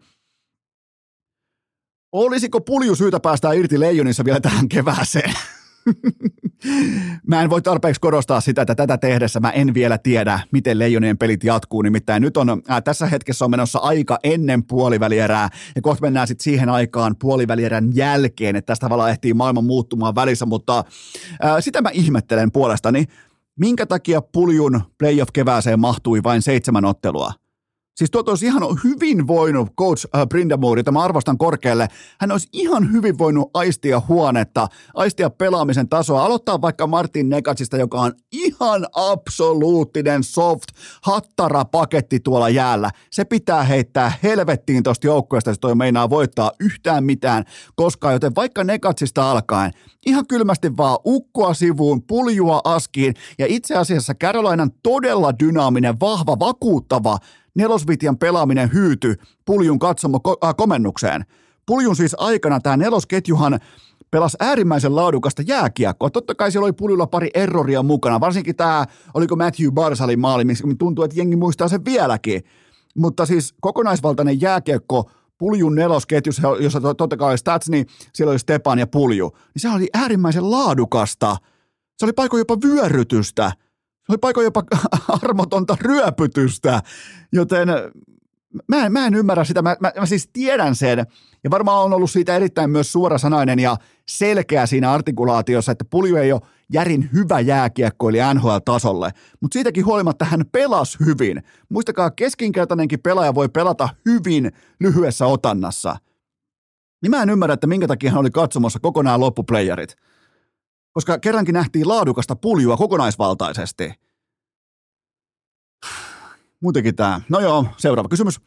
Olisiko pulju syytä päästä irti leijonissa vielä tähän kevääseen? Mä en voi tarpeeksi korostaa sitä, että tätä tehdessä mä en vielä tiedä, miten leijonien pelit jatkuu. Nimittäin nyt on, äh, tässä hetkessä on menossa aika ennen puolivälierää. Ja kohta mennään sitten siihen aikaan puolivälierän jälkeen, että tästä tavallaan ehtii maailman muuttumaan välissä, mutta äh, sitä mä ihmettelen puolestani, minkä takia puljun playoff-kevääseen mahtui vain seitsemän ottelua – Siis tuota olisi ihan hyvin voinut coach äh, Brindamore, jota mä arvostan korkealle, hän olisi ihan hyvin voinut aistia huonetta, aistia pelaamisen tasoa, aloittaa vaikka Martin Negatsista, joka on ihan absoluuttinen soft hattara paketti tuolla jäällä. Se pitää heittää helvettiin tuosta joukkueesta, jos toi meinaa voittaa yhtään mitään koskaan, joten vaikka Negatsista alkaen, ihan kylmästi vaan ukkoa sivuun, puljua askiin ja itse asiassa Carolinan todella dynaaminen, vahva, vakuuttava nelosvitian pelaaminen hyyty puljun katsomo äh, komennukseen. Puljun siis aikana tämä nelosketjuhan pelasi äärimmäisen laadukasta jääkiekkoa. Totta kai siellä oli puljulla pari erroria mukana, varsinkin tämä, oliko Matthew Barsalin maali, missä tuntuu, että jengi muistaa sen vieläkin. Mutta siis kokonaisvaltainen jääkiekko puljun nelosketjussa, jossa totta kai oli Stats, niin siellä oli Stepan ja pulju. Niin se oli äärimmäisen laadukasta. Se oli paikoin jopa vyörytystä – se oli paikoin jopa armotonta ryöpytystä, joten mä en, mä en ymmärrä sitä. Mä, mä, mä siis tiedän sen, ja varmaan on ollut siitä erittäin myös suorasanainen ja selkeä siinä artikulaatiossa, että Pulju ei ole järin hyvä jääkiekkoilija NHL-tasolle, mutta siitäkin huolimatta hän pelasi hyvin. Muistakaa, keskinkertainenkin pelaaja voi pelata hyvin lyhyessä otannassa. Niin mä en ymmärrä, että minkä takia hän oli katsomassa kokonaan loppuplayerit koska kerrankin nähtiin laadukasta puljua kokonaisvaltaisesti. Muutenkin tämä. No joo, seuraava kysymys.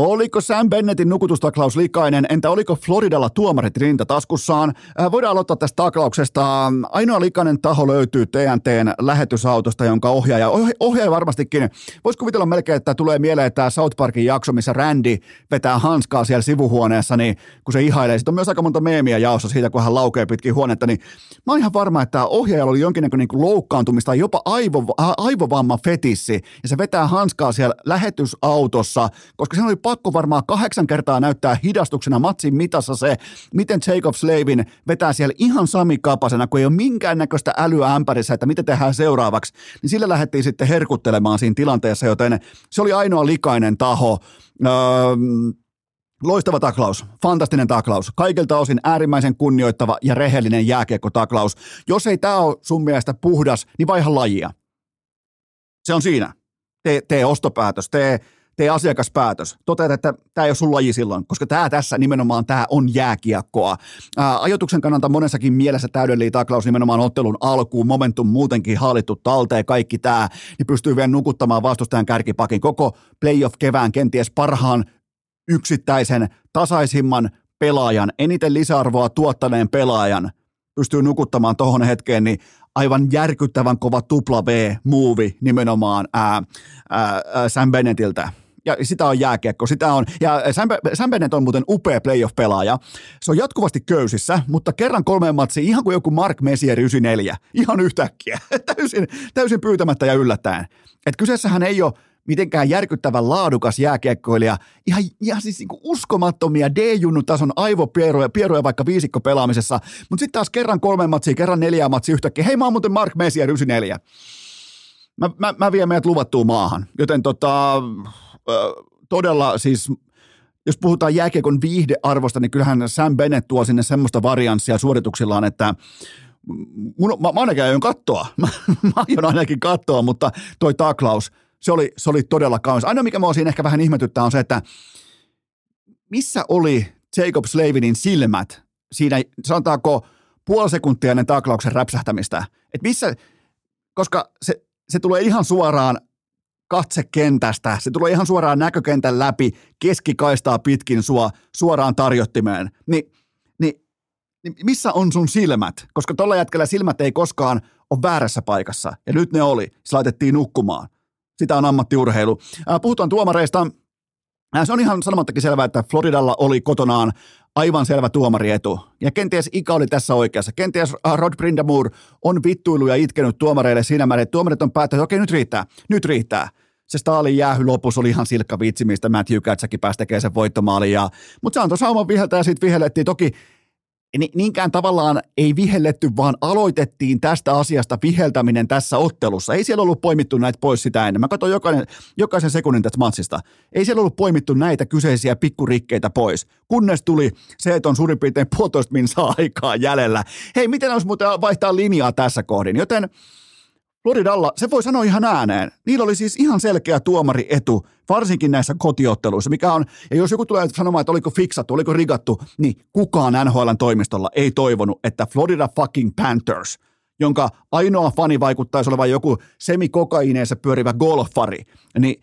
Oliko Sam Bennettin nukutustaklaus likainen? Entä oliko Floridalla tuomarit rinta taskussaan? Äh, voidaan aloittaa tästä taklauksesta. Ainoa likainen taho löytyy TNTn lähetysautosta, jonka ohjaaja, ohjaaja varmastikin, voisi kuvitella melkein, että tulee mieleen tämä South Parkin jakso, missä Randy vetää hanskaa siellä sivuhuoneessa, niin kun se ihailee. Sitten on myös aika monta meemiä jaossa siitä, kun hän laukee pitkin huonetta, niin mä oon ihan varma, että ohjaajalla oli jonkinnäköinen niin loukkaantumista tai jopa aivo, aivovamma fetissi, ja se vetää hanskaa siellä lähetysautossa, koska se oli pakko varmaan kahdeksan kertaa näyttää hidastuksena matsin mitassa se, miten Jacob Slavin vetää siellä ihan Sami Kapasena, kun ei ole minkäännäköistä älyä ämpärissä, että mitä tehdään seuraavaksi, niin sillä lähdettiin sitten herkuttelemaan siinä tilanteessa, joten se oli ainoa likainen taho. Öö, Loistava taklaus, fantastinen taklaus, kaikilta osin äärimmäisen kunnioittava ja rehellinen jääkiekko-taklaus. Jos ei tämä ole sun mielestä puhdas, niin vaiha lajia. Se on siinä. Tee, tee ostopäätös, tee, tee asiakaspäätös. Toteat, että tämä ei ole sun laji silloin, koska tämä tässä nimenomaan tämä on jääkiekkoa. Ää, ajoituksen kannalta monessakin mielessä täydellinen taklaus nimenomaan ottelun alkuun, momentum muutenkin hallittu talteen, kaikki tämä, niin pystyy vielä nukuttamaan vastustajan kärkipakin koko playoff-kevään kenties parhaan yksittäisen, tasaisimman pelaajan, eniten lisäarvoa tuottaneen pelaajan pystyy nukuttamaan tuohon hetkeen, niin aivan järkyttävän kova tupla V-muuvi nimenomaan ää, ää, Sam Bennettiltä ja sitä on jääkiekko, sitä on, ja Sam, Sam Bennett on muuten upea playoff-pelaaja. Se on jatkuvasti köysissä, mutta kerran kolmeen matsiin, ihan kuin joku Mark Messier 94, ihan yhtäkkiä, täysin, täysin pyytämättä ja yllättäen. Et kyseessähän ei ole mitenkään järkyttävän laadukas jääkiekkoilija, ihan, ihan siis niin uskomattomia D-junnu-tason aivopieruja pieruja vaikka viisikko pelaamisessa, mutta sitten taas kerran kolme matsia, kerran neljä matsia yhtäkkiä, hei mä oon muuten Mark Messier 94. Mä, mä, mä vien meidät luvattuun maahan, joten tota, todella siis jos puhutaan jääkiekon viihdearvosta, niin kyllähän Sam Bennett tuo sinne semmoista varianssia suorituksillaan, että mun, mä, mä ainakin aion kattoa. Mä, mä aion ainakin kattoa, mutta toi taklaus, se oli, se oli todella kaunis. Ainoa, mikä mua siinä ehkä vähän ihmetyttää, on se, että missä oli Jacob Slavinin silmät siinä, sanotaanko, puoli sekuntia ennen taklauksen räpsähtämistä. Et missä, koska se, se tulee ihan suoraan katsekentästä, se tulee ihan suoraan näkökentän läpi, keskikaistaa pitkin sua suoraan tarjottimeen. Ni, niin, niin missä on sun silmät? Koska tuolla jätkellä silmät ei koskaan ole väärässä paikassa, ja nyt ne oli. Se laitettiin nukkumaan. Sitä on ammattiurheilu. Puhutaan tuomareista. Se on ihan sanomattakin selvää, että Floridalla oli kotonaan aivan selvä tuomarietu. Ja kenties Ika oli tässä oikeassa. Kenties Rod Brindamur on vittuilu ja itkenyt tuomareille siinä määrin, että tuomarit on päättänyt, että okei, nyt riittää, nyt riittää. Se Stalin jäähy lopussa oli ihan silkka vitsi, mistä Matthew Katsäkin pääsi tekemään sen voittomaalin. Mutta se antoi sauman viheltä ja sitten vihellettiin. Toki niinkään tavallaan ei vihelletty, vaan aloitettiin tästä asiasta viheltäminen tässä ottelussa. Ei siellä ollut poimittu näitä pois sitä ennen. Mä katsoin jokainen, jokaisen sekunnin tästä matsista. Ei siellä ollut poimittu näitä kyseisiä pikkurikkeitä pois, kunnes tuli se, että on suurin piirtein puolitoista minsaa aikaa jäljellä. Hei, miten olisi muuten vaihtaa linjaa tässä kohdin? Joten Floridalla, se voi sanoa ihan ääneen, niillä oli siis ihan selkeä tuomarietu, varsinkin näissä kotiotteluissa, mikä on, ja jos joku tulee sanomaan, että oliko fiksattu, oliko rigattu, niin kukaan NHLn toimistolla ei toivonut, että Florida fucking Panthers, jonka ainoa fani vaikuttaisi olevan joku semikokaineessa pyörivä golfari, niin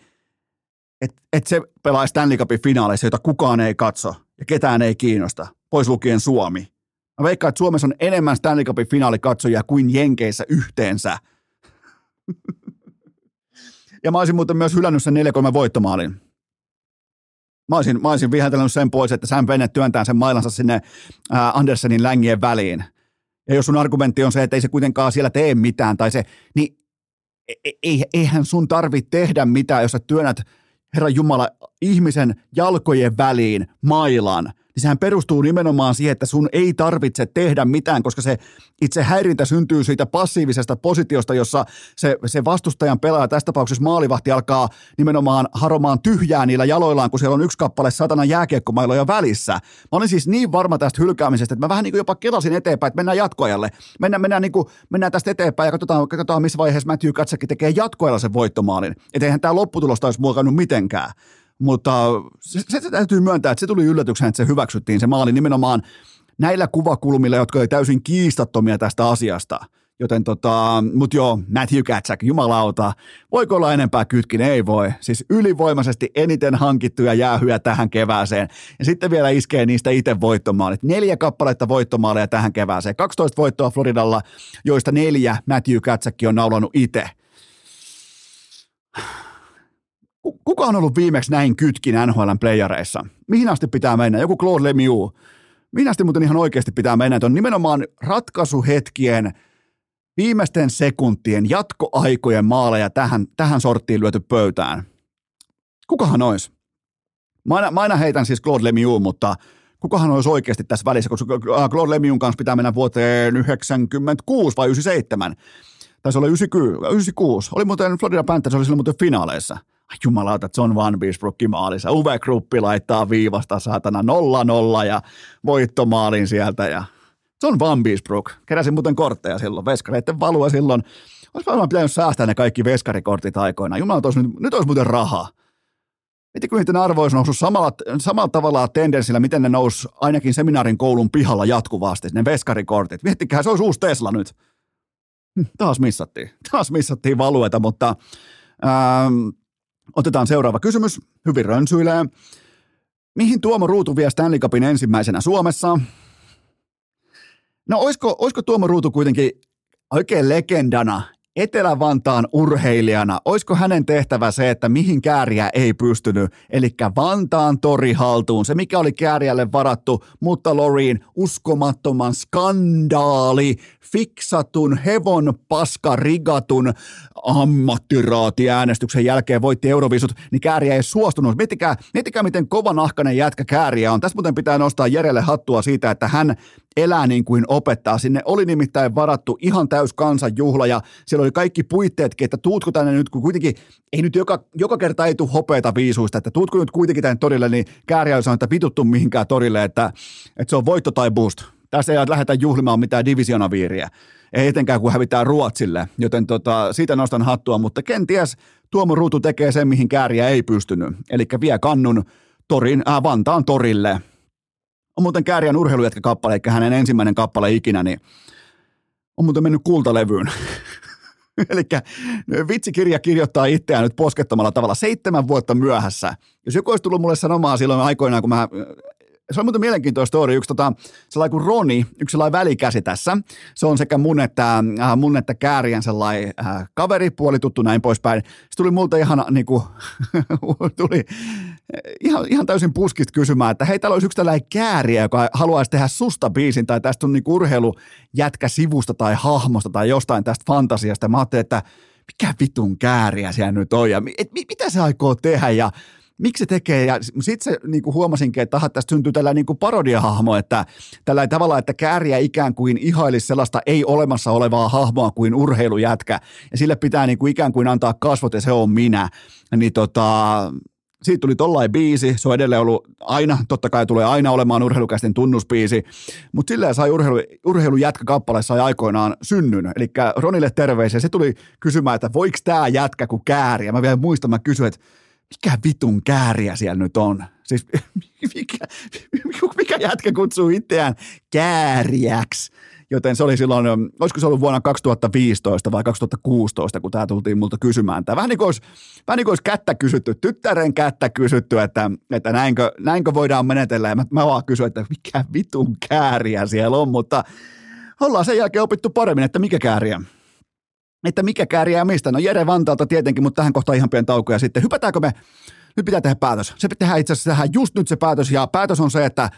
että et se pelaa Stanley Cupin finaaleissa, jota kukaan ei katso ja ketään ei kiinnosta, pois lukien Suomi. Mä veikkaan, että Suomessa on enemmän Stanley Cupin finaalikatsojia kuin Jenkeissä yhteensä – ja mä olisin muuten myös hylännyt sen 4-3 voittomaalin. Mä olisin, mä olisin viheltänyt sen pois, että Sam Bennett työntää sen mailansa sinne äh, Andersenin längien väliin. Ja jos sun argumentti on se, että ei se kuitenkaan siellä tee mitään, tai se, niin e, e, eihän sun tarvitse tehdä mitään, jos sä työnnät Herra Jumala ihmisen jalkojen väliin mailan – niin sehän perustuu nimenomaan siihen, että sun ei tarvitse tehdä mitään, koska se itse häirintä syntyy siitä passiivisesta positiosta, jossa se, se vastustajan pelaaja, tässä tapauksessa maalivahti, alkaa nimenomaan haromaan tyhjää niillä jaloillaan, kun siellä on yksi kappale satana jääkiekkomailoja välissä. Mä olin siis niin varma tästä hylkäämisestä, että mä vähän niin kuin jopa kelasin eteenpäin, että mennään jatkoajalle. Mennään, mennään, niin kuin, mennään tästä eteenpäin ja katsotaan, katsotaan missä vaiheessa Matthew Katsakin tekee jatkoajalla sen voittomaalin. Että eihän tämä lopputulosta olisi muokannut mitenkään. Mutta se, se täytyy myöntää, että se tuli yllätyksen, että se hyväksyttiin se maali nimenomaan näillä kuvakulmilla, jotka oli täysin kiistattomia tästä asiasta. Joten tota, mut joo, Matthew Katsak, jumalauta, voiko olla enempää kytkin? Ei voi. Siis ylivoimaisesti eniten hankittuja jäähyjä tähän kevääseen. Ja sitten vielä iskee niistä itse voittomaalit. Neljä kappaletta voittomaaleja tähän kevääseen. 12 voittoa Floridalla, joista neljä Matthew Katsakki on naulannut itse kuka on ollut viimeksi näin kytkin NHLn playareissa? Mihin asti pitää mennä? Joku Claude Lemieux. Mihin asti muuten ihan oikeasti pitää mennä? Että on nimenomaan ratkaisuhetkien viimeisten sekuntien jatkoaikojen maaleja tähän, tähän sorttiin lyöty pöytään. Kukahan olisi? Mä aina, mä aina heitän siis Claude Lemieux, mutta kukahan olisi oikeasti tässä välissä, koska äh, Claude Lemieun kanssa pitää mennä vuoteen 96 vai 97. Taisi olla 96. Oli muuten Florida Panthers, oli silloin muuten finaaleissa – jumalauta, John Van Beesbrook maalissa. Uwe Kruppi laittaa viivasta saatana 0-0 ja voittomaalin sieltä ja John Van Beesbrook. Keräsin muuten kortteja silloin, veskareiden valua silloin. Olisi varmaan pitänyt säästää ne kaikki veskarikortit aikoina. Jumala, olisi nyt, nyt olisi muuten rahaa. Mietin, kun niiden arvo olisi noussut samalla, samalla tavalla tendenssillä, miten ne nousi ainakin seminaarin koulun pihalla jatkuvasti, ne veskarikortit. Miettikää, se olisi uusi Tesla nyt. Hm, taas missattiin. Taas missattiin valueta, mutta ähm, Otetaan seuraava kysymys. Hyvin rönsyilee. Mihin Tuomo Ruutu vie Stanley Cupin ensimmäisenä Suomessa? No olisiko, olisiko Tuomo Ruutu kuitenkin oikein legendana Etelä-Vantaan urheilijana, olisiko hänen tehtävä se, että mihin kääriä ei pystynyt, eli Vantaan tori haltuun, se mikä oli kääriälle varattu, mutta Loriin uskomattoman skandaali, fiksatun, hevon paska, rigatun ammattiraati äänestyksen jälkeen voitti Eurovisut, niin kääriä ei suostunut. Miettikää, miettikää miten kova nahkainen jätkä kääriä on. Tässä muuten pitää nostaa Jerelle hattua siitä, että hän elää niin kuin opettaa. Sinne oli nimittäin varattu ihan täys kansanjuhla ja siellä oli kaikki puitteetkin, että tuutko tänne nyt, kun kuitenkin ei nyt joka, joka kerta ei tule hopeeta viisuista, että tuutko nyt kuitenkin tänne torille, niin Kääriä sanoi, että vituttu mihinkään torille, että, että se on voitto tai boost. Tässä ei lähdetä juhlimaan mitään divisionaviiriä, ei etenkään kun hävitään Ruotsille, joten tota, siitä nostan hattua, mutta kenties Tuomo Ruutu tekee sen, mihin Kääriä ei pystynyt, eli vie kannun torin, äh, Vantaan torille. On muuten Kääriän urheilujätkäkappale, eli hänen ensimmäinen kappale ikinä, niin on muuten mennyt kultalevyyn. Eli vitsikirja kirjoittaa itseään nyt poskettomalla tavalla seitsemän vuotta myöhässä. Jos joku olisi tullut mulle sanomaan silloin aikoinaan, kun mä se on muuten mielenkiintoinen story. Yksi tota, sellainen kuin Roni, yksi sellainen välikäsi tässä. Se on sekä mun että, äh, mun että Kääriän sellainen äh, kaveri, puolituttu näin poispäin. Se tuli multa ihan niin kuin, tuli ihan, ihan täysin puskista kysymään, että hei, täällä olisi yksi tällainen kääriä, joka haluaisi tehdä susta biisin, tai tästä on niin urheilujätkä sivusta tai hahmosta tai jostain tästä fantasiasta. Mä ajattelin, että mikä vitun kääriä siellä nyt on ja et, mitä se aikoo tehdä ja miksi se tekee, ja sitten se niin kuin huomasinkin, että aha, tästä syntyy tällainen niin kuin parodiahahmo, että tällainen tavalla, että kääriä ikään kuin ihailisi sellaista ei olemassa olevaa hahmoa kuin urheilujätkä, ja sille pitää niin kuin ikään kuin antaa kasvot, ja se on minä, niin tota, siitä tuli tollain biisi, se on edelleen ollut aina, totta kai tulee aina olemaan urheilukäisten tunnusbiisi, mutta silleen sai urheilu, urheilujätkä kappale sai aikoinaan synnyn, eli Ronille terveisiä, se tuli kysymään, että voiko tämä jätkä kuin kääriä, mä vielä muistan, mä kysyin, että mikä vitun kääriä siellä nyt on? Siis mikä, mikä jätkä kutsuu itseään kääriäksi? Joten se oli silloin, olisiko se ollut vuonna 2015 vai 2016, kun tämä tultiin multa kysymään. Tämä vähän niin kuin olisi, vähän niin kuin olisi kättä kysytty, tyttären kättä kysytty, että, että näinkö, näinkö voidaan menetellä. Ja mä, mä vaan kysyin, että mikä vitun kääriä siellä on, mutta ollaan sen jälkeen opittu paremmin, että mikä kääriä että mikä kääriää mistä. No Jere Vantaalta tietenkin, mutta tähän kohtaan ihan pieni tauko ja sitten hypätäänkö me, nyt pitää tehdä päätös. Se pitää tehdä itse asiassa tehdä just nyt se päätös ja päätös on se, että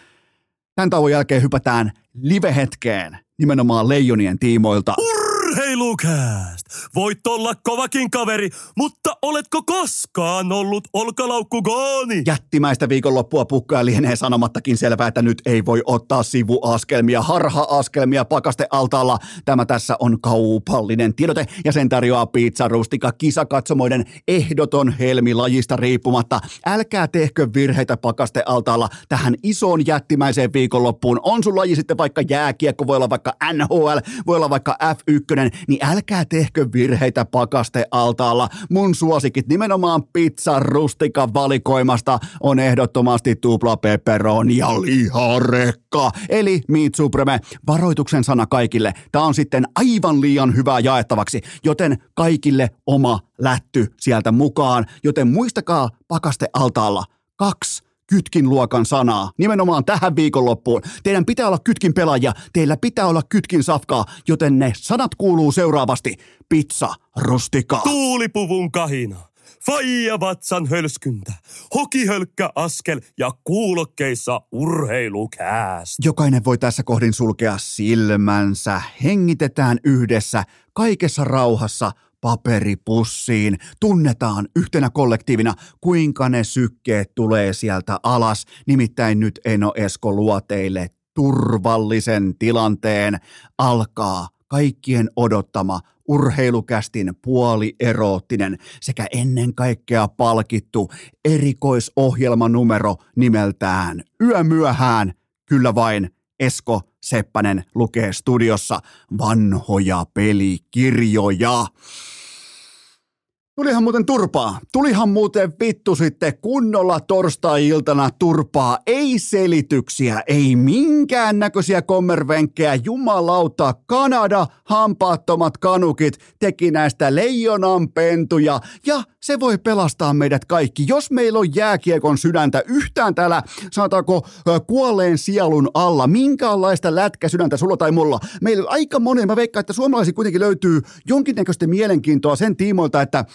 tämän tauon jälkeen hypätään live-hetkeen nimenomaan leijonien tiimoilta. Urheilukääst! Voit olla kovakin kaveri, mutta oletko koskaan ollut olkalaukku gooni? Jättimäistä viikonloppua pukkaa lienee sanomattakin selvää, että nyt ei voi ottaa sivuaskelmia, harha-askelmia pakastealtaalla. Tämä tässä on kaupallinen tiedote ja sen tarjoaa Pizza Rustika kisakatsomoiden ehdoton helmi lajista riippumatta. Älkää tehkö virheitä pakastealtaalla tähän isoon jättimäiseen viikonloppuun. On sun laji sitten vaikka jääkiekko, voi olla vaikka NHL, voi olla vaikka F1, niin älkää tehkö virheitä pakastealtaalla. Mun suosikit nimenomaan pizza rustika valikoimasta on ehdottomasti tupla pepperoni ja liharekka, eli Meat Supreme. Varoituksen sana kaikille. Tämä on sitten aivan liian hyvää jaettavaksi, joten kaikille oma lätty sieltä mukaan. Joten muistakaa pakastealtaalla kaksi kytkin luokan sanaa nimenomaan tähän viikonloppuun. Teidän pitää olla kytkin pelaajia, teillä pitää olla kytkin safkaa, joten ne sanat kuuluu seuraavasti. Pizza, rustika. Tuulipuvun kahina. Faija vatsan hölskyntä, hokihölkkä askel ja kuulokkeissa urheilukääst. Jokainen voi tässä kohdin sulkea silmänsä. Hengitetään yhdessä, kaikessa rauhassa – paperipussiin. Tunnetaan yhtenä kollektiivina, kuinka ne sykkeet tulee sieltä alas. Nimittäin nyt Eno Esko luo teille turvallisen tilanteen. Alkaa kaikkien odottama urheilukästin puolieroottinen sekä ennen kaikkea palkittu erikoisohjelmanumero nimeltään Yömyöhään, kyllä vain Esko Seppänen lukee studiossa vanhoja pelikirjoja. Tulihan muuten turpaa. Tulihan muuten vittu sitten kunnolla torstai-iltana turpaa. Ei selityksiä, ei minkään näköisiä kommervenkkejä. Jumalauta, Kanada, hampaattomat kanukit teki näistä leijonan pentuja. Ja se voi pelastaa meidät kaikki. Jos meillä on jääkiekon sydäntä yhtään täällä, sanotaanko kuolleen sielun alla, minkäänlaista lätkäsydäntä sulla tai mulla. Meillä aika moni, mä veikkaan, että suomalaisilla kuitenkin löytyy jonkinnäköistä mielenkiintoa sen tiimoilta, että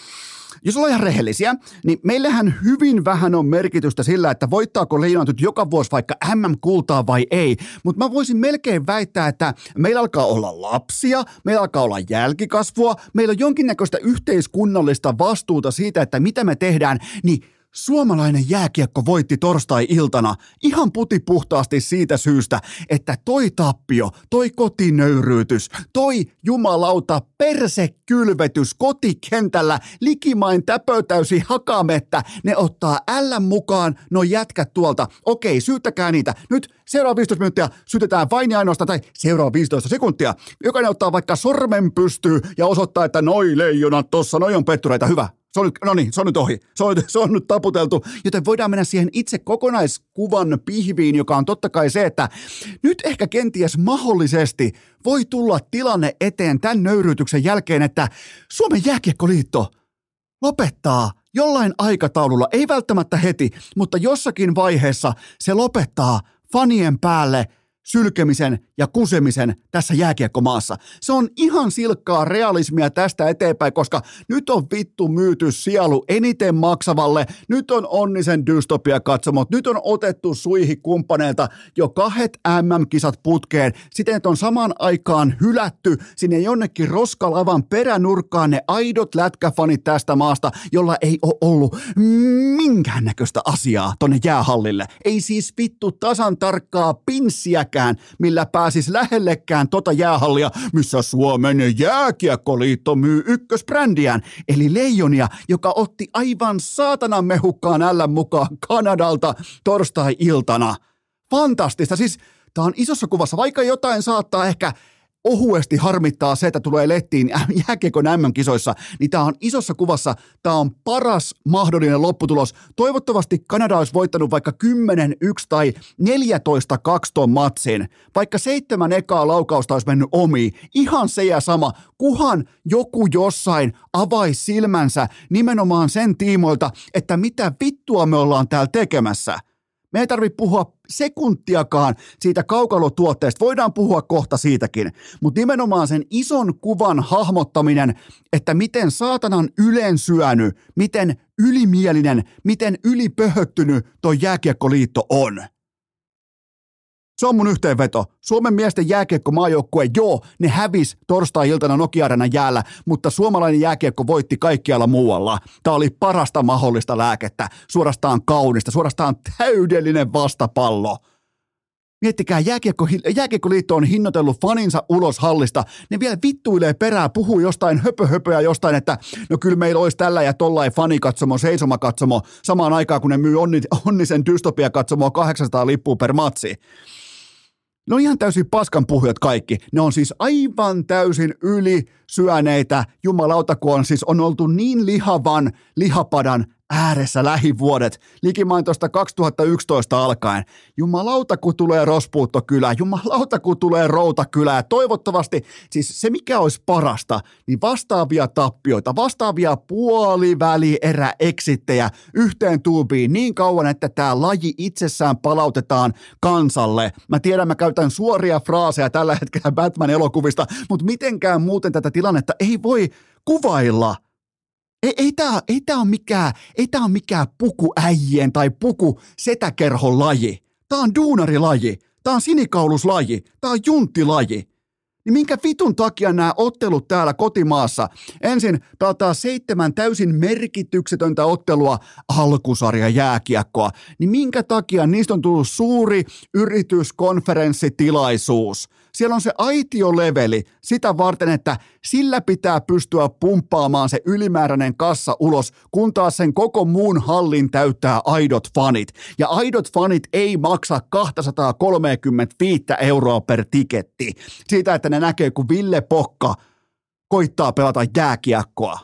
jos ollaan ihan rehellisiä, niin meillähän hyvin vähän on merkitystä sillä, että voittaako leijonat nyt joka vuosi vaikka MM-kultaa vai ei. Mutta mä voisin melkein väittää, että meillä alkaa olla lapsia, meillä alkaa olla jälkikasvua, meillä on jonkinnäköistä yhteiskunnallista vastuuta siitä, että mitä me tehdään, niin Suomalainen jääkiekko voitti torstai-iltana ihan putipuhtaasti siitä syystä, että toi tappio, toi kotinöyryytys, toi jumalauta persekylvetys kotikentällä likimain täpötäysi hakamettä, ne ottaa ällän mukaan no jätkät tuolta. Okei, syyttäkää niitä. Nyt seuraava 15 minuuttia sytetään vain ja ainoastaan, tai seuraava 15 sekuntia. Jokainen ottaa vaikka sormen pystyy ja osoittaa, että noi leijonat tossa, noi on pettureita. Hyvä, se on nyt, no niin, se on nyt ohi. Se on, se on nyt taputeltu. Joten voidaan mennä siihen itse kokonaiskuvan pihviin, joka on totta kai se, että nyt ehkä kenties mahdollisesti voi tulla tilanne eteen tämän nöyryytyksen jälkeen, että Suomen jääkiekkoliitto lopettaa jollain aikataululla, ei välttämättä heti, mutta jossakin vaiheessa se lopettaa fanien päälle – sylkemisen ja kusemisen tässä jääkiekkomaassa. Se on ihan silkkaa realismia tästä eteenpäin, koska nyt on vittu myyty sielu eniten maksavalle, nyt on onnisen dystopia katsomot, nyt on otettu suihi kumppaneilta jo kahdet MM-kisat putkeen, siten että on samaan aikaan hylätty sinne jonnekin roskalavan peränurkkaan ne aidot lätkäfanit tästä maasta, jolla ei ole ollut minkäännäköistä asiaa tonne jäähallille. Ei siis vittu tasan tarkkaa pinssiä pätkääkään, millä pääsis lähellekään tota jäähallia, missä Suomen jääkiekkoliitto myy ykkösbrändiään, eli Leijonia, joka otti aivan saatanan mehukkaan ällän mukaan Kanadalta torstai-iltana. Fantastista, siis tämä on isossa kuvassa, vaikka jotain saattaa ehkä ohuesti harmittaa se, että tulee lettiin jääkiekon MM-kisoissa, niin tämä on isossa kuvassa, tämä on paras mahdollinen lopputulos. Toivottavasti Kanada olisi voittanut vaikka 10, 1 tai 14, 2 ton matsin. Vaikka seitsemän ekaa laukausta olisi mennyt omi. Ihan se ja sama, kuhan joku jossain avaisi silmänsä nimenomaan sen tiimoilta, että mitä vittua me ollaan täällä tekemässä – me ei tarvitse puhua sekuntiakaan siitä kaukalotuotteesta, voidaan puhua kohta siitäkin, mutta nimenomaan sen ison kuvan hahmottaminen, että miten saatanan ylensyönyt, miten ylimielinen, miten ylipöhöttynyt tuo jääkiekkoliitto on. Se on mun yhteenveto. Suomen miesten jääkiekko maajoukkue, joo, ne hävis torstai-iltana nokia jäällä, mutta suomalainen jääkiekko voitti kaikkialla muualla. Tämä oli parasta mahdollista lääkettä, suorastaan kaunista, suorastaan täydellinen vastapallo. Miettikää, jääkiekko, jääkiekkoliitto on hinnoitellut faninsa ulos hallista. Ne vielä vittuilee perää, puhuu jostain höpöhöpöä jostain, että no kyllä meillä olisi tällä ja tollain fanikatsomo, seisomakatsomo, samaan aikaan kun ne myy onni, onnisen dystopia katsomoa 800 lippua per matsi. Ne on ihan täysin paskan puhujat kaikki. Ne on siis aivan täysin yli syöneitä. Jumalauta, kun on siis on oltu niin lihavan lihapadan ääressä lähivuodet, likimain tuosta 2011 alkaen. Jumalauta, kun tulee Rospuuttokylä, jumalauta, kun tulee Routakylä. Toivottavasti, siis se mikä olisi parasta, niin vastaavia tappioita, vastaavia puoliväli-erä-eksittejä yhteen tuubiin niin kauan, että tämä laji itsessään palautetaan kansalle. Mä tiedän, mä käytän suoria fraaseja tällä hetkellä Batman-elokuvista, mutta mitenkään muuten tätä tilannetta ei voi kuvailla – ei, ei tämä ei tää ole mikään, ei tää mikään pukuäijien tai puku setäkerhon laji. Tämä on duunarilaji. Tämä on sinikauluslaji. Tämä on junttilaji. Niin minkä vitun takia nämä ottelut täällä kotimaassa? Ensin pelataan seitsemän täysin merkityksetöntä ottelua alkusarja jääkiekkoa. Niin minkä takia niistä on tullut suuri yrityskonferenssitilaisuus? Siellä on se aitioleveli sitä varten, että sillä pitää pystyä pumppaamaan se ylimääräinen kassa ulos, kun taas sen koko muun hallin täyttää aidot fanit. Ja aidot fanit ei maksa 235 euroa per tiketti. Siitä, että ne näkee, kun Ville Pokka koittaa pelata jääkiekkoa.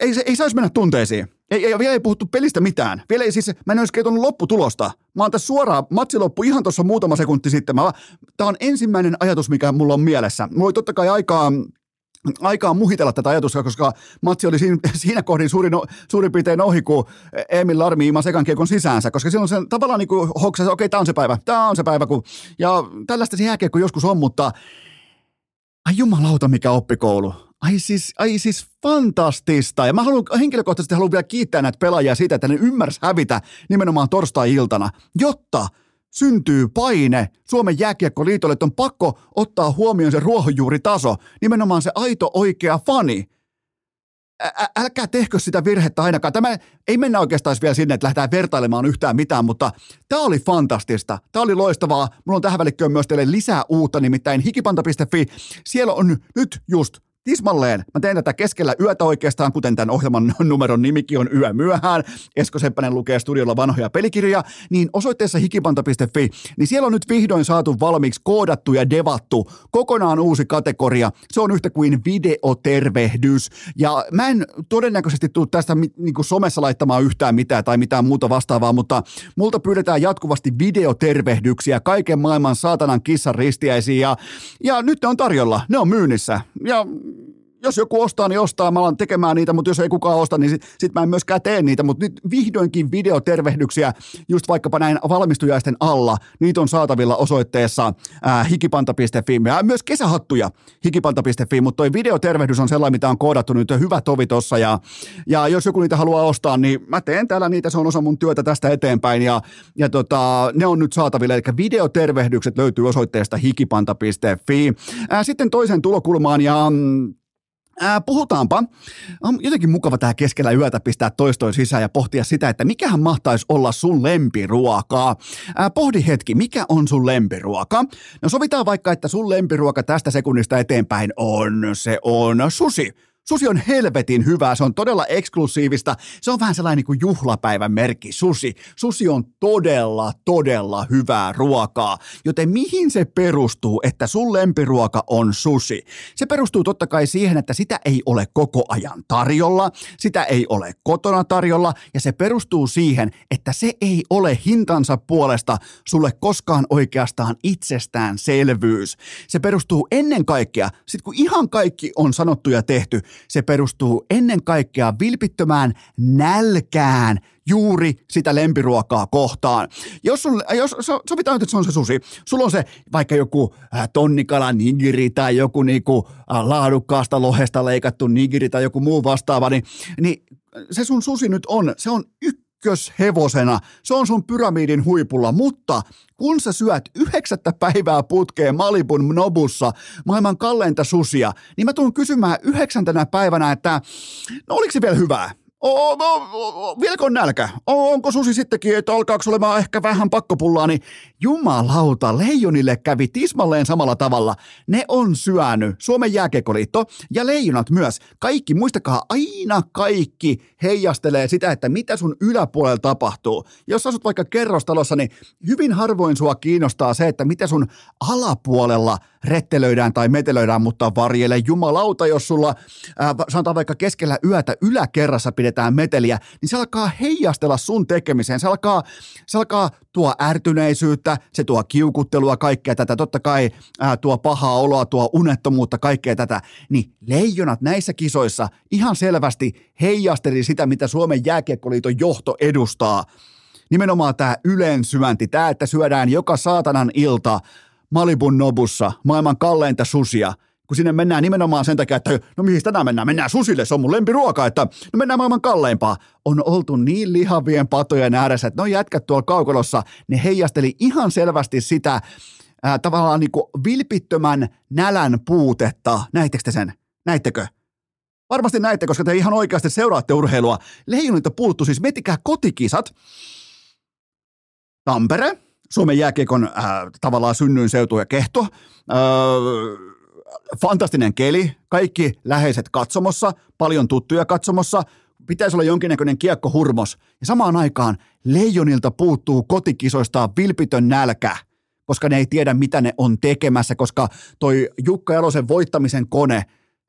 Ei, ei saisi mennä tunteisiin. Ei, ei, vielä ei puhuttu pelistä mitään. Vielä ei siis, mä en olisi kertonut lopputulosta. Mä oon tässä suoraan, matsi loppu ihan tuossa muutama sekunti sitten. Tämä on ensimmäinen ajatus, mikä mulla on mielessä. Mulla oli totta kai aikaa aikaa muhitella tätä ajatusta, koska matsi oli siinä, siinä kohdin suurin, suurin piirtein ohi, kun Emil Larmi ima sekan kiekon sisäänsä, koska silloin se tavallaan niin hoksasi, okei, tämä on se päivä, tämä on se päivä, kun, ja tällaista se jääkiekko joskus on, mutta ai jumalauta, mikä oppikoulu. Ai siis, ai siis fantastista. Ja mä haluan, henkilökohtaisesti haluan vielä kiittää näitä pelaajia siitä, että ne ymmärs hävitä nimenomaan torstai-iltana, jotta syntyy paine Suomen jääkiekkoliitolle, että on pakko ottaa huomioon se ruohonjuuritaso, nimenomaan se aito oikea fani. ä, älkää tehkö sitä virhettä ainakaan. Tämä ei mennä oikeastaan vielä sinne, että lähdetään vertailemaan yhtään mitään, mutta tämä oli fantastista. Tämä oli loistavaa. Mulla on tähän välikköön myös teille lisää uutta, nimittäin hikipanta.fi. Siellä on nyt just Tismalleen. Mä teen tätä keskellä yötä oikeastaan, kuten tämän ohjelman numeron nimikin on Yö myöhään. Esko Seppänen lukee studiolla vanhoja pelikirjoja. Niin osoitteessa hikipanta.fi, niin siellä on nyt vihdoin saatu valmiiksi koodattu ja devattu kokonaan uusi kategoria. Se on yhtä kuin videotervehdys. Ja mä en todennäköisesti tule tästä niin kuin somessa laittamaan yhtään mitään tai mitään muuta vastaavaa, mutta multa pyydetään jatkuvasti videotervehdyksiä kaiken maailman saatanan kissan ristiäisiin ja, ja nyt ne on tarjolla, ne on myynnissä. Ja um, jos joku ostaa, niin ostaa. Mä alan tekemään niitä, mutta jos ei kukaan osta, niin sitten sit mä en myöskään tee niitä. Mutta nyt vihdoinkin videotervehdyksiä just vaikkapa näin valmistujaisten alla. Niitä on saatavilla osoitteessa äh, hikipanta.fi. Ja myös kesähattuja hikipanta.fi, mutta toi videotervehdys on sellainen, mitä on koodattu nyt hyvä tovi tossa. Ja, ja jos joku niitä haluaa ostaa, niin mä teen täällä niitä. Se on osa mun työtä tästä eteenpäin. Ja, ja tota, ne on nyt saatavilla. Eli videotervehdykset löytyy osoitteesta hikipanta.fi. Äh, sitten toisen tulokulmaan ja mm, Ää, puhutaanpa. On jotenkin mukava tähän keskellä yötä pistää toistoin sisään ja pohtia sitä, että mikähän mahtaisi olla sun lempiruokaa. Ää, pohdi hetki, mikä on sun lempiruoka? No sovitaan vaikka, että sun lempiruoka tästä sekunnista eteenpäin on, se on susi. Susi on helvetin hyvää, se on todella eksklusiivista, se on vähän sellainen niin kuin juhlapäivän merkki, susi. Susi on todella, todella hyvää ruokaa, joten mihin se perustuu, että sun lempiruoka on susi? Se perustuu totta kai siihen, että sitä ei ole koko ajan tarjolla, sitä ei ole kotona tarjolla, ja se perustuu siihen, että se ei ole hintansa puolesta sulle koskaan oikeastaan itsestäänselvyys. Se perustuu ennen kaikkea, sit kun ihan kaikki on sanottu ja tehty, se perustuu ennen kaikkea vilpittömään nälkään juuri sitä lempiruokaa kohtaan. Jos, sun, jos sovitaan, että se on se susi, sulla on se vaikka joku äh, tonnikala nigiri tai joku niinku, äh, laadukkaasta lohesta leikattu nigiri tai joku muu vastaava, niin, niin se sun susi nyt on, se on yksi ykköshevosena. Se on sun pyramidin huipulla, mutta kun sä syöt yhdeksättä päivää putkeen Malibun Nobussa maailman kalleinta susia, niin mä tuun kysymään yhdeksäntenä päivänä, että no oliko se vielä hyvää? Vieläkö on nälkä? Onko susi sittenkin, että alkaako olemaan ehkä vähän pakkopullaa, niin jumalauta, leijonille kävi tismalleen samalla tavalla. Ne on syönyt Suomen jääkekoliitto ja leijonat myös. Kaikki, muistakaa, aina kaikki heijastelee sitä, että mitä sun yläpuolella tapahtuu. Jos asut vaikka kerrostalossa, niin hyvin harvoin sua kiinnostaa se, että mitä sun alapuolella rettelöidään tai metelöidään, mutta varjele jumalauta, jos sulla, äh, sanotaan vaikka keskellä yötä yläkerrassa pidetään meteliä, niin se alkaa heijastella sun tekemiseen. Se alkaa, se alkaa tuo ärtyneisyyttä, se tuo kiukuttelua, kaikkea tätä, totta kai ää, tuo pahaa oloa, tuo unettomuutta, kaikkea tätä, niin leijonat näissä kisoissa ihan selvästi heijasteli sitä, mitä Suomen jääkiekkoliiton johto edustaa. Nimenomaan tämä ylensyönti, tämä, että syödään joka saatanan ilta Malibun Nobussa maailman kalleinta susia – kun sinne mennään nimenomaan sen takia, että no mihin tänään mennään, mennään susille, se on mun lempiruoka, että no mennään maailman kalleimpaa. On oltu niin lihavien patojen ääressä, että no jätkät tuolla kaukolossa, ne heijasteli ihan selvästi sitä ää, tavallaan niin kuin vilpittömän nälän puutetta. Näittekö te sen? Näittekö? Varmasti näitte, koska te ihan oikeasti seuraatte urheilua. Leijonilta puuttu siis, miettikää kotikisat. Tampere, Suomen jääkiekon äh, tavallaan synnyinseutu ja kehto. Äh, fantastinen keli, kaikki läheiset katsomossa, paljon tuttuja katsomossa, pitäisi olla jonkinnäköinen kiekkohurmos. Ja samaan aikaan leijonilta puuttuu kotikisoista vilpitön nälkä, koska ne ei tiedä, mitä ne on tekemässä, koska toi Jukka Jalosen voittamisen kone,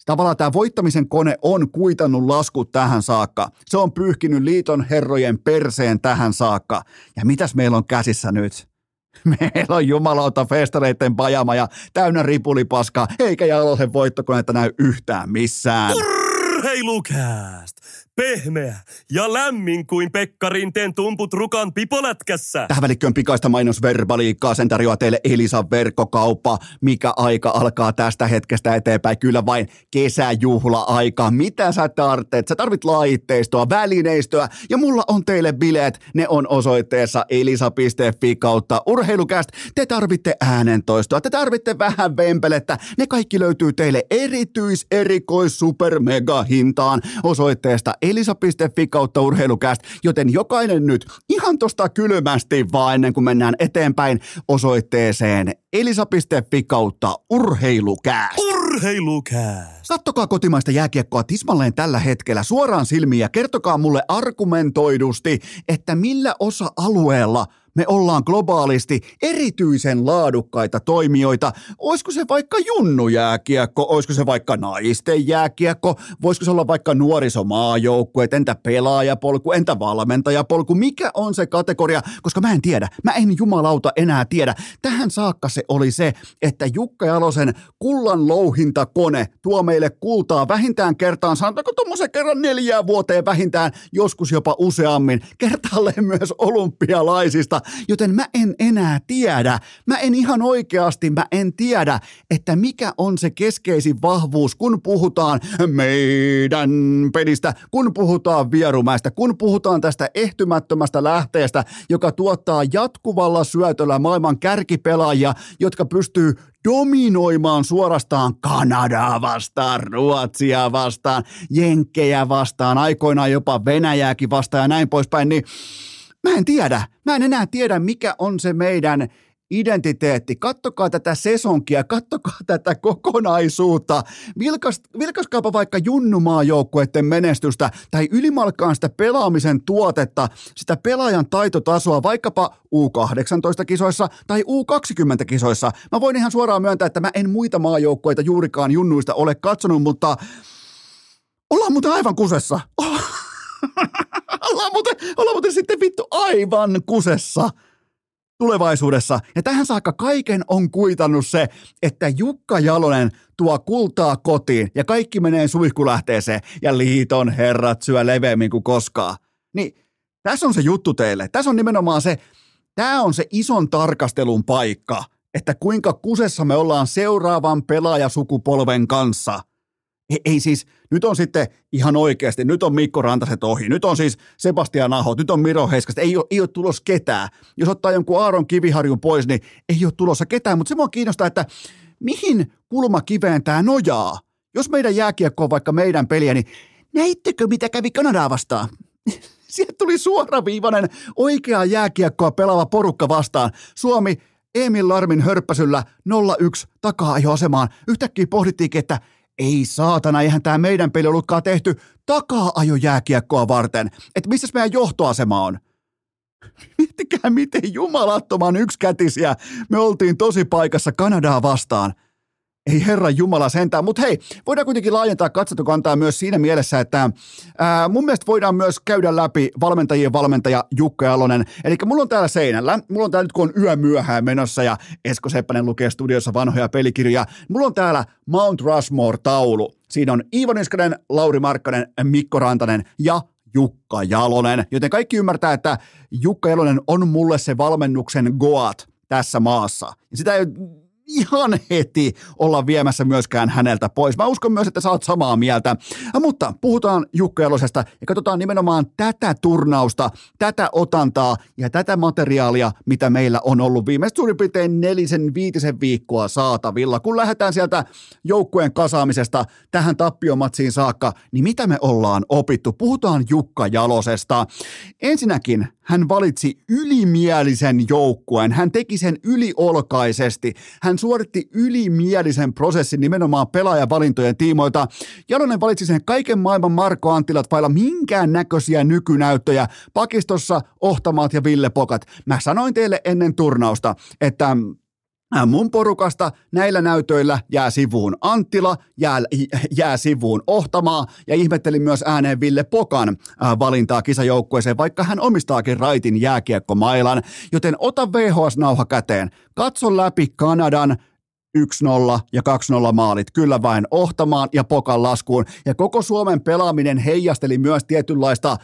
tavallaan tämä voittamisen kone on kuitannut laskut tähän saakka. Se on pyyhkinyt liiton herrojen perseen tähän saakka. Ja mitäs meillä on käsissä nyt? Meillä on jumalauta festareiden pajama ja täynnä ripulipaska, eikä Jalosen voittokoneetta näy yhtään missään. Urheilukääst! Pehmeä ja lämmin kuin Pekka Rinteen tumput rukan pipolätkässä. Tähän välikköön pikaista mainosverbaliikkaa, sen tarjoaa teille Elisan verkkokauppa, mikä aika alkaa tästä hetkestä eteenpäin. Kyllä vain kesäjuhla-aika. Mitä sä tarvitset? Sä tarvit laitteistoa, välineistöä ja mulla on teille bileet. Ne on osoitteessa elisa.fi kautta urheilukäst. Te tarvitte äänentoistoa, te tarvitte vähän vempelettä. Ne kaikki löytyy teille erityis, erikois, super, mega hintaan osoitteesta elisa.fi kautta urheilukäst, joten jokainen nyt ihan tosta kylmästi vaan ennen kuin mennään eteenpäin osoitteeseen elisa.fi kautta urheilukäst. Urheilukää! Kattokaa kotimaista jääkiekkoa tismalleen tällä hetkellä suoraan silmiin ja kertokaa mulle argumentoidusti, että millä osa-alueella – me ollaan globaalisti erityisen laadukkaita toimijoita. Olisiko se vaikka junnujääkiekko, olisiko se vaikka naisten jääkiekko, voisiko se olla vaikka nuorisomaajoukkue, entä pelaajapolku, entä valmentajapolku, mikä on se kategoria, koska mä en tiedä, mä en jumalauta enää tiedä. Tähän saakka se oli se, että Jukka Jalosen kullan louhintakone tuo meille kultaa vähintään kertaan, sanotaanko tuommoisen kerran neljää vuoteen vähintään, joskus jopa useammin, kertaalleen myös olympialaisista, joten mä en enää tiedä, mä en ihan oikeasti, mä en tiedä, että mikä on se keskeisin vahvuus, kun puhutaan meidän pelistä, kun puhutaan vierumäistä, kun puhutaan tästä ehtymättömästä lähteestä, joka tuottaa jatkuvalla syötöllä maailman kärkipelaajia, jotka pystyy dominoimaan suorastaan Kanadaa vastaan, Ruotsia vastaan, Jenkkejä vastaan, aikoinaan jopa Venäjääkin vastaan ja näin poispäin, niin Mä en tiedä. Mä en enää tiedä, mikä on se meidän identiteetti. Kattokaa tätä sesonkia, kattokaa tätä kokonaisuutta. Vilkas, vilkaskaapa vaikka junnumaajoukkueiden menestystä tai ylimalkaan sitä pelaamisen tuotetta, sitä pelaajan taitotasoa vaikkapa U18-kisoissa tai U20-kisoissa. Mä voin ihan suoraan myöntää, että mä en muita maajoukkueita juurikaan junnuista ole katsonut, mutta ollaan muuten aivan kusessa. ollaan, muuten, ollaan muuten sitten vittu aivan kusessa tulevaisuudessa. Ja tähän saakka kaiken on kuitannut se, että Jukka Jalonen tuo kultaa kotiin ja kaikki menee suihkulähteeseen ja liiton herrat syö leveämmin kuin koskaan. Niin tässä on se juttu teille. Tässä on nimenomaan se, tämä on se ison tarkastelun paikka, että kuinka kusessa me ollaan seuraavan pelaajasukupolven kanssa – ei, ei siis, nyt on sitten ihan oikeasti, nyt on Mikko Rantaset ohi, nyt on siis Sebastian Aho, nyt on Miro Heiskasta, ei ole, ei ole tulossa ketään. Jos ottaa jonkun Aaron Kiviharjun pois, niin ei ole tulossa ketään, mutta se mua kiinnostaa, että mihin kulmakiveen tämä nojaa? Jos meidän jääkiekko on vaikka meidän peliä, niin näittekö mitä kävi Kanadaa vastaan? Sieltä tuli suoraviivainen oikea jääkiekkoa pelaava porukka vastaan. Suomi Emil Larmin hörppäsyllä 0-1 takaa-ajoasemaan. Yhtäkkiä pohdittiinkin, että – ei saatana, eihän tämä meidän peli ollutkaan tehty takaa-ajo jääkiekkoa varten. Että missä meidän johtoasema on? Miettikää, miten jumalattoman yksikätisiä me oltiin tosi paikassa Kanadaa vastaan – ei herra Jumala sentään, mutta hei, voidaan kuitenkin laajentaa katsotukantaa myös siinä mielessä, että ää, mun mielestä voidaan myös käydä läpi valmentajien valmentaja Jukka Jalonen. Eli mulla on täällä seinällä, mulla on täällä nyt kun on yö myöhään menossa ja Esko Seppänen lukee studiossa vanhoja pelikirjoja, mulla on täällä Mount Rushmore-taulu. Siinä on Iivo Niskanen, Lauri Markkanen, Mikko Rantanen ja Jukka Jalonen. Joten kaikki ymmärtää, että Jukka Jalonen on mulle se valmennuksen goat tässä maassa. Sitä ei ihan heti olla viemässä myöskään häneltä pois. Mä uskon myös, että sä oot samaa mieltä. Mutta puhutaan Jukka Jalosesta ja katsotaan nimenomaan tätä turnausta, tätä otantaa ja tätä materiaalia, mitä meillä on ollut viimeiset suurin piirtein nelisen viitisen viikkoa saatavilla. Kun lähdetään sieltä joukkueen kasaamisesta tähän tappiomatsiin saakka, niin mitä me ollaan opittu? Puhutaan Jukka Jalosesta. Ensinnäkin hän valitsi ylimielisen joukkueen. Hän teki sen yliolkaisesti. Hän suoritti ylimielisen prosessin nimenomaan pelaajavalintojen tiimoilta. Jalonen valitsi sen kaiken maailman Marko Anttilat vailla minkään näköisiä nykynäyttöjä. Pakistossa Ohtamaat ja Ville Pokat. Mä sanoin teille ennen turnausta, että Mun porukasta näillä näytöillä jää sivuun Anttila, jää, jää sivuun Ohtamaa ja ihmettelin myös ääneen Ville Pokan valintaa kisajoukkueeseen, vaikka hän omistaakin raitin jääkiekkomailan. Joten ota VHS-nauha käteen, katso läpi Kanadan 1-0 ja 2-0 maalit. Kyllä vain ohtamaan ja pokan laskuun. Ja koko Suomen pelaaminen heijasteli myös tietynlaista äh,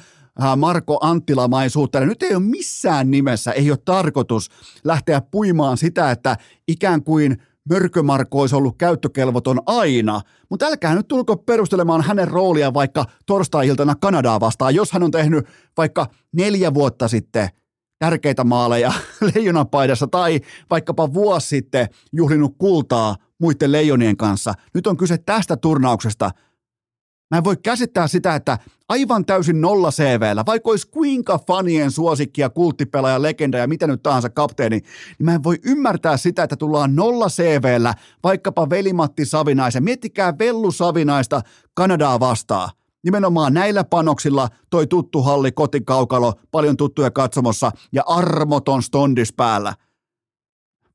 Marko Anttilamaisuutta. Ja nyt ei ole missään nimessä, ei ole tarkoitus lähteä puimaan sitä, että ikään kuin Mörkömarko olisi ollut käyttökelvoton aina, mutta älkää nyt tulko perustelemaan hänen roolia vaikka torstai-iltana Kanadaa vastaan, jos hän on tehnyt vaikka neljä vuotta sitten – tärkeitä maaleja leijonapaidassa tai vaikkapa vuosi sitten juhlinut kultaa muiden leijonien kanssa. Nyt on kyse tästä turnauksesta. Mä en voi käsittää sitä, että aivan täysin nolla CVllä, vaikka olisi kuinka fanien suosikki ja kulttipelaaja, legenda ja mitä nyt tahansa kapteeni, niin mä en voi ymmärtää sitä, että tullaan nolla CVllä vaikkapa Velimatti Savinaisen. Miettikää Vellu Savinaista Kanadaa vastaan nimenomaan näillä panoksilla toi tuttu halli kotikaukalo, paljon tuttuja katsomossa ja armoton stondis päällä.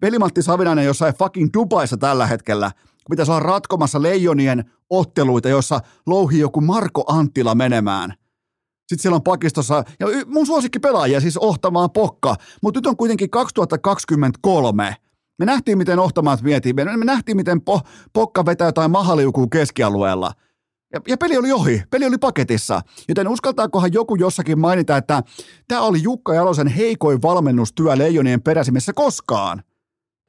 Velimatti Savinainen jossain fucking Dubaissa tällä hetkellä, pitäisi olla ratkomassa leijonien otteluita, jossa louhii joku Marko Anttila menemään. Sitten siellä on pakistossa, ja mun suosikki pelaajia siis Ohtamaan Pokka, mutta nyt on kuitenkin 2023. Me nähtiin, miten Ohtamaat vietiin, me nähtiin, miten po, Pokka vetää jotain mahaliukua keskialueella – ja, ja peli oli ohi, peli oli paketissa, joten uskaltaakohan joku jossakin mainita, että tämä oli Jukka Jalosen heikoin valmennustyö Leijonien peräsimessä koskaan.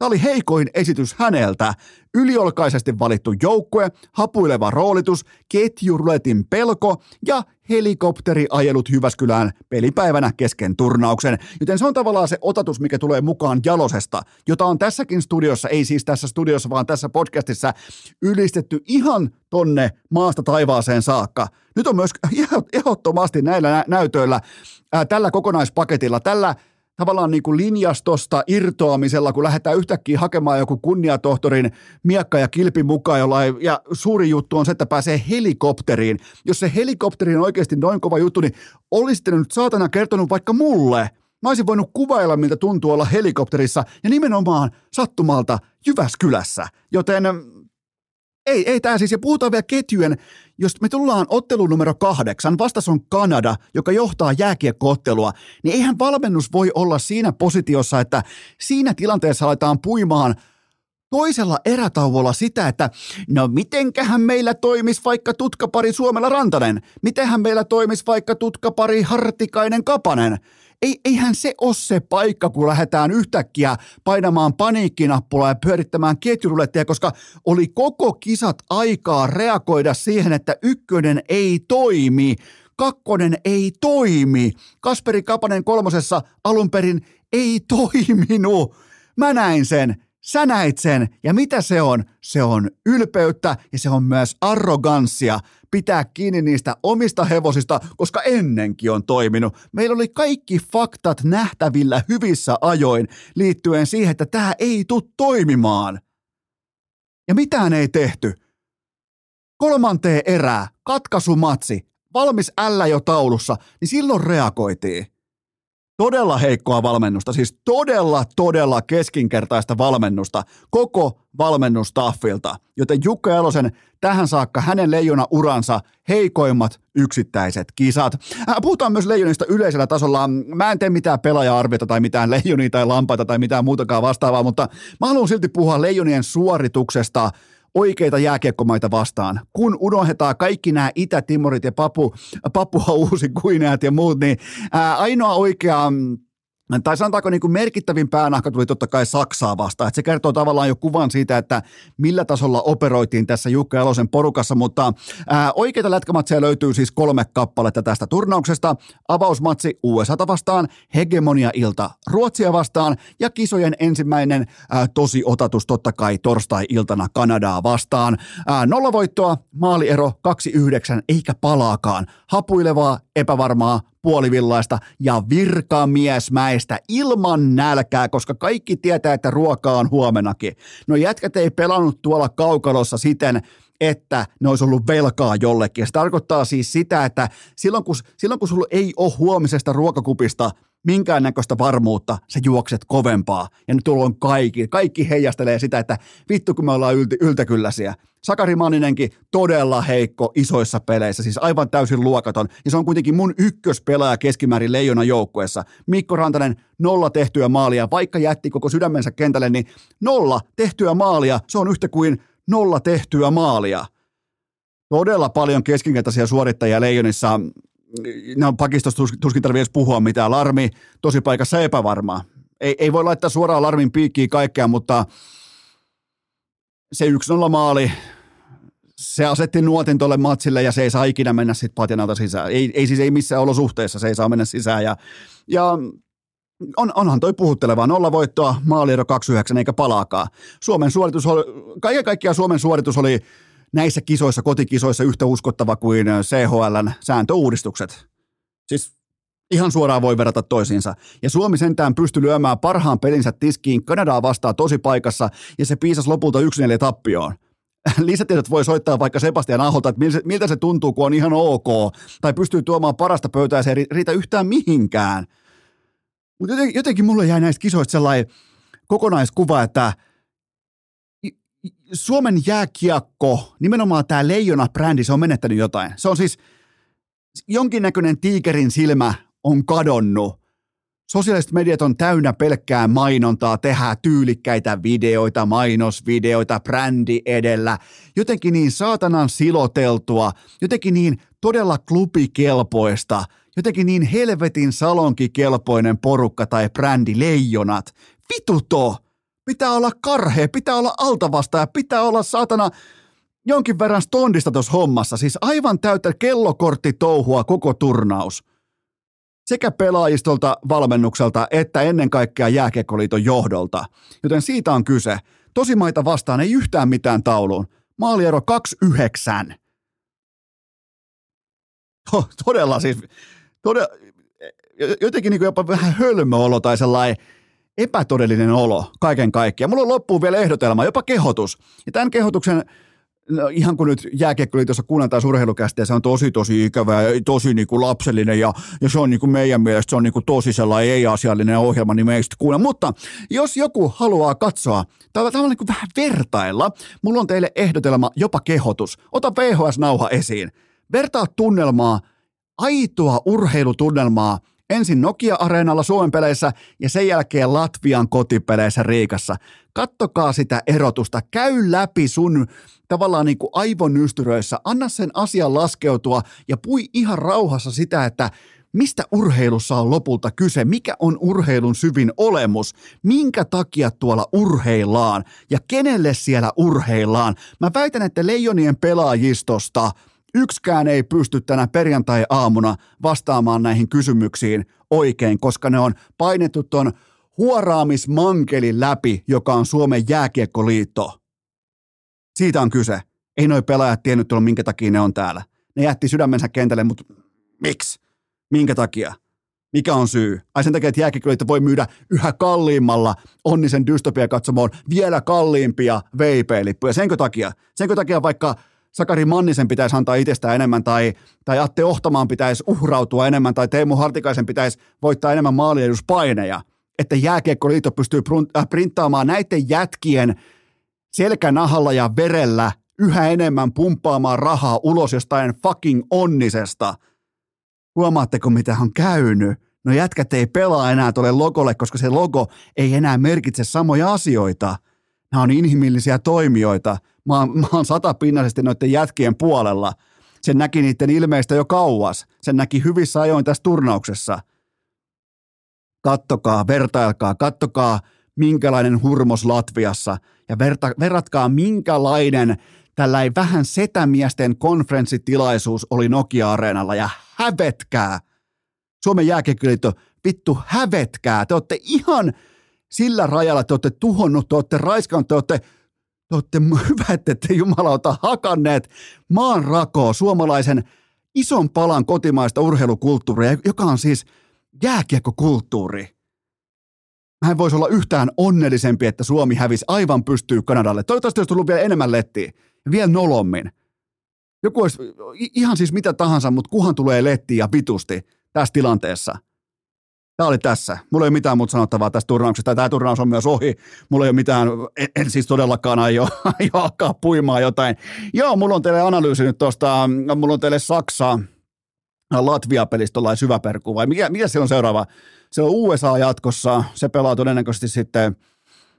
Tämä oli heikoin esitys häneltä. Yliolkaisesti valittu joukkue, hapuileva roolitus, ketjuruletin pelko ja helikopteriajelut Jyväskylään pelipäivänä kesken turnauksen. Joten se on tavallaan se otatus, mikä tulee mukaan Jalosesta, jota on tässäkin studiossa, ei siis tässä studiossa, vaan tässä podcastissa ylistetty ihan tonne maasta taivaaseen saakka. Nyt on myös ehdottomasti näillä näytöillä, ää, tällä kokonaispaketilla, tällä tavallaan niin kuin linjastosta irtoamisella, kun lähdetään yhtäkkiä hakemaan joku kunniatohtorin miekka ja kilpi mukaan, jollain, ja suuri juttu on se, että pääsee helikopteriin. Jos se helikopteri on oikeasti noin kova juttu, niin olisitte nyt saatana kertonut vaikka mulle. Mä olisin voinut kuvailla, miltä tuntuu olla helikopterissa ja nimenomaan sattumalta Jyväskylässä. Joten ei, ei tämä siis, ja puhutaan vielä ketjujen, jos me tullaan otteluun numero kahdeksan, vastas on Kanada, joka johtaa jääkiekkoottelua, niin eihän valmennus voi olla siinä positiossa, että siinä tilanteessa aletaan puimaan toisella erätauolla sitä, että no mitenkähän meillä toimis vaikka tutkapari Suomella Rantanen, mitenhän meillä toimis vaikka tutkapari Hartikainen Kapanen, ei, eihän se ole se paikka, kun lähdetään yhtäkkiä painamaan paniikkinappulaa ja pyörittämään ketjurulettia, koska oli koko kisat aikaa reagoida siihen, että ykkönen ei toimi, kakkonen ei toimi. Kasperi Kapanen kolmosessa alun perin ei toiminut. Mä näin sen. Sä näit sen, ja mitä se on? Se on ylpeyttä ja se on myös arroganssia pitää kiinni niistä omista hevosista, koska ennenkin on toiminut. Meillä oli kaikki faktat nähtävillä hyvissä ajoin liittyen siihen, että tämä ei tule toimimaan. Ja mitään ei tehty. Kolmanteen erää, katkaisumatsi, valmis ällä jo taulussa, niin silloin reagoitiin todella heikkoa valmennusta, siis todella, todella keskinkertaista valmennusta koko valmennustaffilta. Joten Jukka Jalosen tähän saakka hänen leijona uransa heikoimmat yksittäiset kisat. Äh, puhutaan myös leijonista yleisellä tasolla. Mä en tee mitään pelaaja-arviota tai mitään leijonia tai lampaita tai mitään muutakaan vastaavaa, mutta mä haluan silti puhua leijonien suorituksesta – oikeita jääkiekkomaita vastaan. Kun unohdetaan kaikki nämä Itä-Timorit ja Papu, Papua Uusi Kuineat ja muut, niin ää, ainoa oikea mm, tai sanotaanko niin kuin merkittävin päänahka tuli totta kai Saksaa vastaan. Että se kertoo tavallaan jo kuvan siitä, että millä tasolla operoitiin tässä Jukka Jalosen porukassa, mutta ää, oikeita lätkämatseja löytyy siis kolme kappaletta tästä turnauksesta. Avausmatsi USA vastaan, hegemonia-ilta Ruotsia vastaan ja kisojen ensimmäinen ää, tosi otatus totta kai torstai-iltana Kanadaa vastaan. Ää, nollavoittoa, maaliero 2-9 eikä palaakaan. Hapuilevaa, epävarmaa, puolivillaista ja virkamiesmäistä ilman nälkää, koska kaikki tietää, että ruokaa on huomenakin. No jätkät ei pelannut tuolla kaukalossa siten, että ne olisi ollut velkaa jollekin. Se tarkoittaa siis sitä, että silloin kun, silloin kun sulla ei ole huomisesta ruokakupista minkäännäköistä varmuutta, sä juokset kovempaa. Ja nyt tuolla on kaikki, kaikki heijastelee sitä, että vittu kun me ollaan ylti, yltäkylläisiä. Sakari Manninenkin todella heikko isoissa peleissä, siis aivan täysin luokaton. Ja se on kuitenkin mun ykköspelaaja keskimäärin leijona joukkueessa. Mikko Rantanen, nolla tehtyä maalia, vaikka jätti koko sydämensä kentälle, niin nolla tehtyä maalia, se on yhtä kuin nolla tehtyä maalia. Todella paljon keskinkertaisia suorittajia leijonissa no pakistossa tuskin tarvitse edes puhua mitään. Larmi tosi paikassa epävarmaa. Ei, ei voi laittaa suoraan Larmin piikkiin kaikkea, mutta se 1-0 maali, se asetti nuotin tuolle matsille ja se ei saa ikinä mennä sitten patinalta sisään. Ei, ei siis ei missään olosuhteessa se ei saa mennä sisään. Ja, ja on, onhan toi puhutteleva. Nolla voittoa, maaliero 2-9 eikä palaakaan. Suomen suoritus oli, kaiken kaikkiaan Suomen suoritus oli näissä kisoissa, kotikisoissa yhtä uskottava kuin CHLn sääntöuudistukset. Siis ihan suoraan voi verrata toisiinsa. Ja Suomi sentään pystyi lyömään parhaan pelinsä tiskiin Kanadaa vastaan tosi paikassa, ja se piisasi lopulta 1-4 tappioon. Lisätiedot voi soittaa vaikka Sebastian Aholta, että miltä se tuntuu, kun on ihan ok, tai pystyy tuomaan parasta pöytää, ja se ei riitä yhtään mihinkään. Mutta jotenkin, jotenkin mulle jäi näistä kisoista sellainen kokonaiskuva, että – Suomen jääkiekko, nimenomaan tämä Leijona-brändi, se on menettänyt jotain. Se on siis jonkinnäköinen tiikerin silmä on kadonnut. Sosiaaliset mediat on täynnä pelkkää mainontaa, tehdään tyylikkäitä videoita, mainosvideoita, brändi edellä. Jotenkin niin saatanan siloteltua, jotenkin niin todella klubikelpoista, jotenkin niin helvetin salonkikelpoinen porukka tai brändi leijonat. Vituto! Pitää olla karhea, pitää olla altavasta ja pitää olla saatana jonkin verran stondista tuossa hommassa. Siis aivan täyttä kellokortti touhua koko turnaus. Sekä pelaajistolta, valmennukselta että ennen kaikkea jääkiekkoliiton johdolta. Joten siitä on kyse. Tosimaita vastaan ei yhtään mitään tauluun. Maaliero 2-9. Todella siis, todella, jotenkin niin jopa vähän hölmö olo tai sellainen epätodellinen olo kaiken kaikkiaan. Mulla on loppuun vielä ehdotelma, jopa kehotus. Ja tämän kehotuksen No, ihan kun nyt jääkiekkoliitossa kuunneltaan urheilukästä ja se on tosi tosi ikävä ja tosi niin kuin lapsellinen ja, ja se on niin kuin meidän mielestä se on niin kuin tosi sellainen ei-asiallinen ohjelma, niin meistä kuunnella. Mutta jos joku haluaa katsoa, tai on niin kuin vähän vertailla, mulla on teille ehdotelma, jopa kehotus. Ota VHS-nauha esiin. Vertaa tunnelmaa, aitoa urheilutunnelmaa Ensin Nokia-areenalla Suomen peleissä ja sen jälkeen Latvian kotipeleissä Riikassa. Kattokaa sitä erotusta, käy läpi sun tavallaan niin kuin aivonystyröissä, anna sen asian laskeutua ja pui ihan rauhassa sitä, että mistä urheilussa on lopulta kyse, mikä on urheilun syvin olemus, minkä takia tuolla urheillaan? Ja kenelle siellä urheillaan. Mä väitän, että leijonien pelaajistosta – yksikään ei pysty tänä perjantai-aamuna vastaamaan näihin kysymyksiin oikein, koska ne on painettu tuon huoraamismankelin läpi, joka on Suomen jääkiekkoliitto. Siitä on kyse. Ei noi pelaajat tiennyt tuolla, minkä takia ne on täällä. Ne jätti sydämensä kentälle, mutta miksi? Minkä takia? Mikä on syy? Ai sen takia, että voi myydä yhä kalliimmalla onnisen dystopia katsomoon vielä kalliimpia veipeilippuja. Senkö takia? Senkö takia vaikka Sakari Mannisen pitäisi antaa itsestään enemmän tai, tai Atte Ohtamaan pitäisi uhrautua enemmän tai Teemu Hartikaisen pitäisi voittaa enemmän maalieduspaineja, että Jääkiekkoliitto pystyy äh, printtaamaan näiden jätkien selkänahalla ja verellä yhä enemmän pumppaamaan rahaa ulos jostain fucking onnisesta. Huomaatteko, mitä on käynyt? No jätkät ei pelaa enää tuolle logolle, koska se logo ei enää merkitse samoja asioita. Nämä on inhimillisiä toimijoita – mä oon, mä oon satapinnaisesti noiden jätkien puolella. Sen näki niiden ilmeistä jo kauas. Sen näki hyvissä ajoin tässä turnauksessa. Kattokaa, vertailkaa, kattokaa minkälainen hurmos Latviassa ja verta, verratkaa minkälainen tällainen vähän setämiesten konferenssitilaisuus oli Nokia-areenalla ja hävetkää. Suomen jääkiekkoliitto, vittu hävetkää. Te olette ihan sillä rajalla, te olette tuhonnut, te olette raiskannut, te olette te olette hyvät, että jumalauta hakanneet maan rakoa suomalaisen ison palan kotimaista urheilukulttuuria, joka on siis jääkiekkokulttuuri. Mä en voisi olla yhtään onnellisempi, että Suomi hävisi aivan pystyy Kanadalle. Toivottavasti olisi tullut vielä enemmän lettiä. Vielä nolommin. Joku olisi ihan siis mitä tahansa, mutta kuhan tulee lettiä ja vitusti tässä tilanteessa. Tämä oli tässä. Mulla ei ole mitään muuta sanottavaa tästä turnauksesta. Tämä turnaus on myös ohi. Mulla ei ole mitään, en, en siis todellakaan aio, aio alkaa puimaan jotain. Joo, mulla on teille analyysi nyt tuosta, mulla on teille Saksaa, Latvia-pelistä tuollainen syväperku, vai mikä, mikä se on seuraava? Se on USA jatkossa, se pelaa todennäköisesti sitten,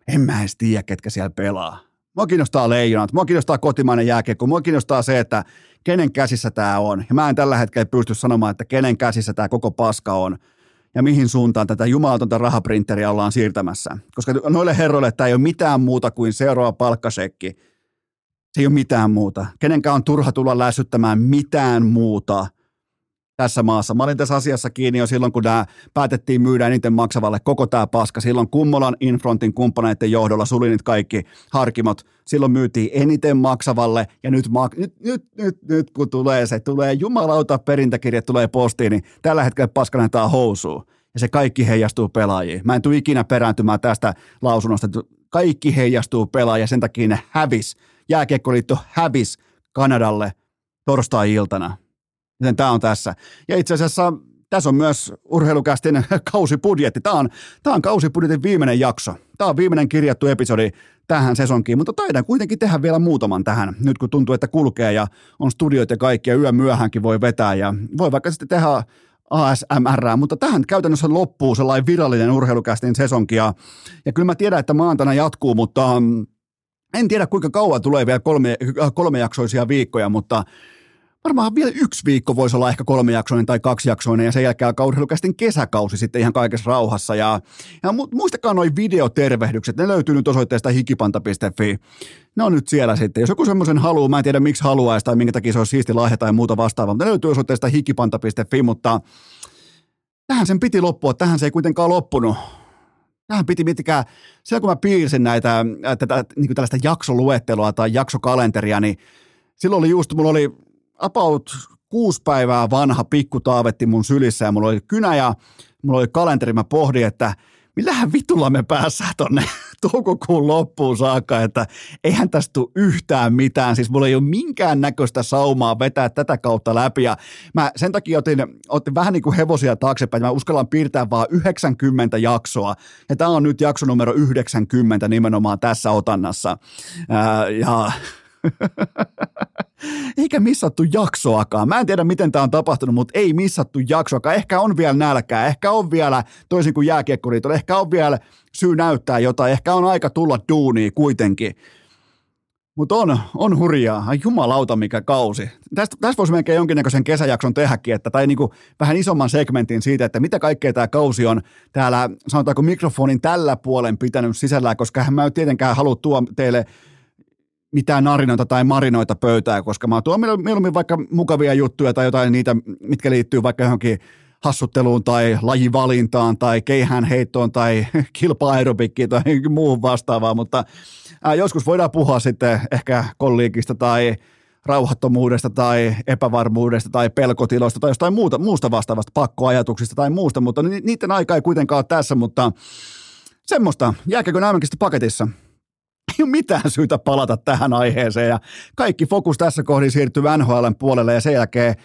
en mä edes tiedä, ketkä siellä pelaa. Mua kiinnostaa leijonat, mua kiinnostaa kotimainen jääkiekko, mua kiinnostaa se, että kenen käsissä tämä on. Ja mä en tällä hetkellä pysty sanomaan, että kenen käsissä tämä koko paska on ja mihin suuntaan tätä jumalatonta rahaprinteriä ollaan siirtämässä. Koska noille herroille tämä ei ole mitään muuta kuin seuraava palkkasekki. Se ei ole mitään muuta. Kenenkään on turha tulla läsyttämään mitään muuta – tässä maassa. Mä olin tässä asiassa kiinni jo silloin, kun nämä päätettiin myydä eniten maksavalle koko tämä paska. Silloin Kummolan Infrontin kumppaneiden johdolla sulinit kaikki harkimot. Silloin myytiin eniten maksavalle ja nyt, ma- nyt, nyt, nyt, nyt, kun tulee se, tulee jumalauta perintäkirja tulee postiin, niin tällä hetkellä paska näyttää housuun. Ja se kaikki heijastuu pelaajiin. Mä en tule ikinä perääntymään tästä lausunnosta. Kaikki heijastuu pelaajia, sen takia ne hävis. Jääkiekkoliitto hävis Kanadalle torstai-iltana. Joten tämä on tässä. Ja itse asiassa tässä on myös urheilukästin kausibudjetti. Tämä on, tämä on kausibudjetin viimeinen jakso. Tämä on viimeinen kirjattu episodi tähän sesonkiin, mutta taidan kuitenkin tehdä vielä muutaman tähän, nyt kun tuntuu, että kulkee ja on studiot ja kaikki ja yö myöhänkin voi vetää ja voi vaikka sitten tehdä ASMR, mutta tähän käytännössä loppuu sellainen virallinen urheilukästin sesonki ja, ja kyllä mä tiedän, että maantana jatkuu, mutta mm, en tiedä kuinka kauan tulee vielä kolme, kolmejaksoisia viikkoja, mutta varmaan vielä yksi viikko voisi olla ehkä kolmejaksoinen tai kaksijaksoinen ja sen jälkeen alkaa urheilukästin kesäkausi sitten ihan kaikessa rauhassa. Ja, ja muistakaa noin videotervehdykset, ne löytyy nyt osoitteesta hikipanta.fi. Ne on nyt siellä sitten. Jos joku semmoisen haluaa, mä en tiedä miksi haluaisi tai minkä takia se on siisti lahja tai muuta vastaavaa, mutta ne löytyy osoitteesta hikipanta.fi, mutta tähän sen piti loppua, tähän se ei kuitenkaan loppunut. Tähän piti miettikää, siellä kun mä piirsin näitä, tätä, niin tällaista jaksoluettelua tai jaksokalenteria, niin silloin oli just, mulla oli about kuusi päivää vanha pikku taavetti mun sylissä ja mulla oli kynä ja mulla oli kalenteri. Mä pohdin, että millähän vitulla me päässään tonne toukokuun loppuun saakka, että eihän tästä tule yhtään mitään. Siis mulla ei ole minkään näköistä saumaa vetää tätä kautta läpi. Ja mä sen takia otin, otin vähän niin kuin hevosia taaksepäin. Mä uskallan piirtää vaan 90 jaksoa. Ja tämä on nyt jakso numero 90 nimenomaan tässä otannassa. Ää, ja Eikä missattu jaksoakaan. Mä en tiedä, miten tämä on tapahtunut, mutta ei missattu jaksoakaan. Ehkä on vielä nälkää, ehkä on vielä, toisin kuin jääkiekkoliitolla, ehkä on vielä syy näyttää jotain, ehkä on aika tulla duuniin kuitenkin. Mutta on, on hurjaa. Ai jumalauta mikä kausi. Tästä, tästä voisi melkein jonkinnäköisen kesäjakson tehdäkin, että, tai niinku vähän isomman segmentin siitä, että mitä kaikkea tämä kausi on täällä, sanotaanko mikrofonin tällä puolen pitänyt sisällä, koska mä en tietenkään halua tuoda teille mitään narinoita tai marinoita pöytää, koska mä tuon mieluummin vaikka mukavia juttuja tai jotain niitä, mitkä liittyy vaikka johonkin hassutteluun tai lajivalintaan tai keihään heittoon tai kilpa-aerobikkiin tai muuhun vastaavaan, mutta ää, joskus voidaan puhua sitten ehkä kolliikista tai rauhattomuudesta tai epävarmuudesta tai pelkotiloista tai jostain muuta, muusta vastaavasta pakkoajatuksista tai muusta, mutta niiden aika ei kuitenkaan ole tässä, mutta semmoista. Jääkääkö nämänkin paketissa? Ei ole mitään syytä palata tähän aiheeseen. Ja kaikki fokus tässä kohdin siirtyy NHLn puolelle ja sen jälkeen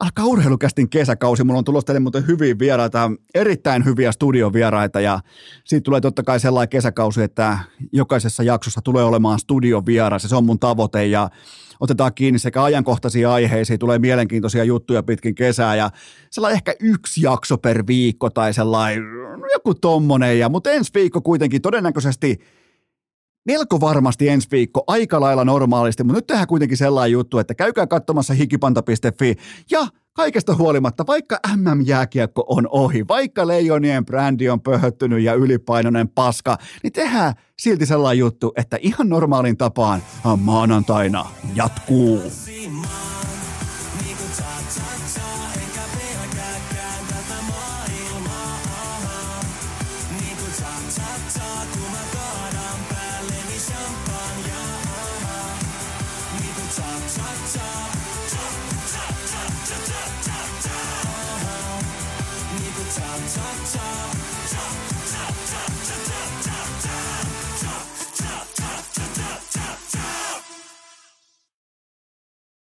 alkaa urheilukästin kesäkausi. Mulla on tulossa teille muuten hyviä vieraita, erittäin hyviä studiovieraita. Ja siitä tulee totta kai sellainen kesäkausi, että jokaisessa jaksossa tulee olemaan studiovieras ja se on mun tavoite. Ja otetaan kiinni sekä ajankohtaisia aiheisiin, tulee mielenkiintoisia juttuja pitkin kesää. Ja sellainen ehkä yksi jakso per viikko tai sellainen no joku tommonen, ja, mutta ensi viikko kuitenkin todennäköisesti melko varmasti ensi viikko aika lailla normaalisti, mutta nyt tehdään kuitenkin sellainen juttu, että käykää katsomassa hikipanta.fi ja kaikesta huolimatta, vaikka MM-jääkiekko on ohi, vaikka Leijonien brändi on pöhöttynyt ja ylipainoinen paska, niin tehdään silti sellainen juttu, että ihan normaalin tapaan maanantaina jatkuu.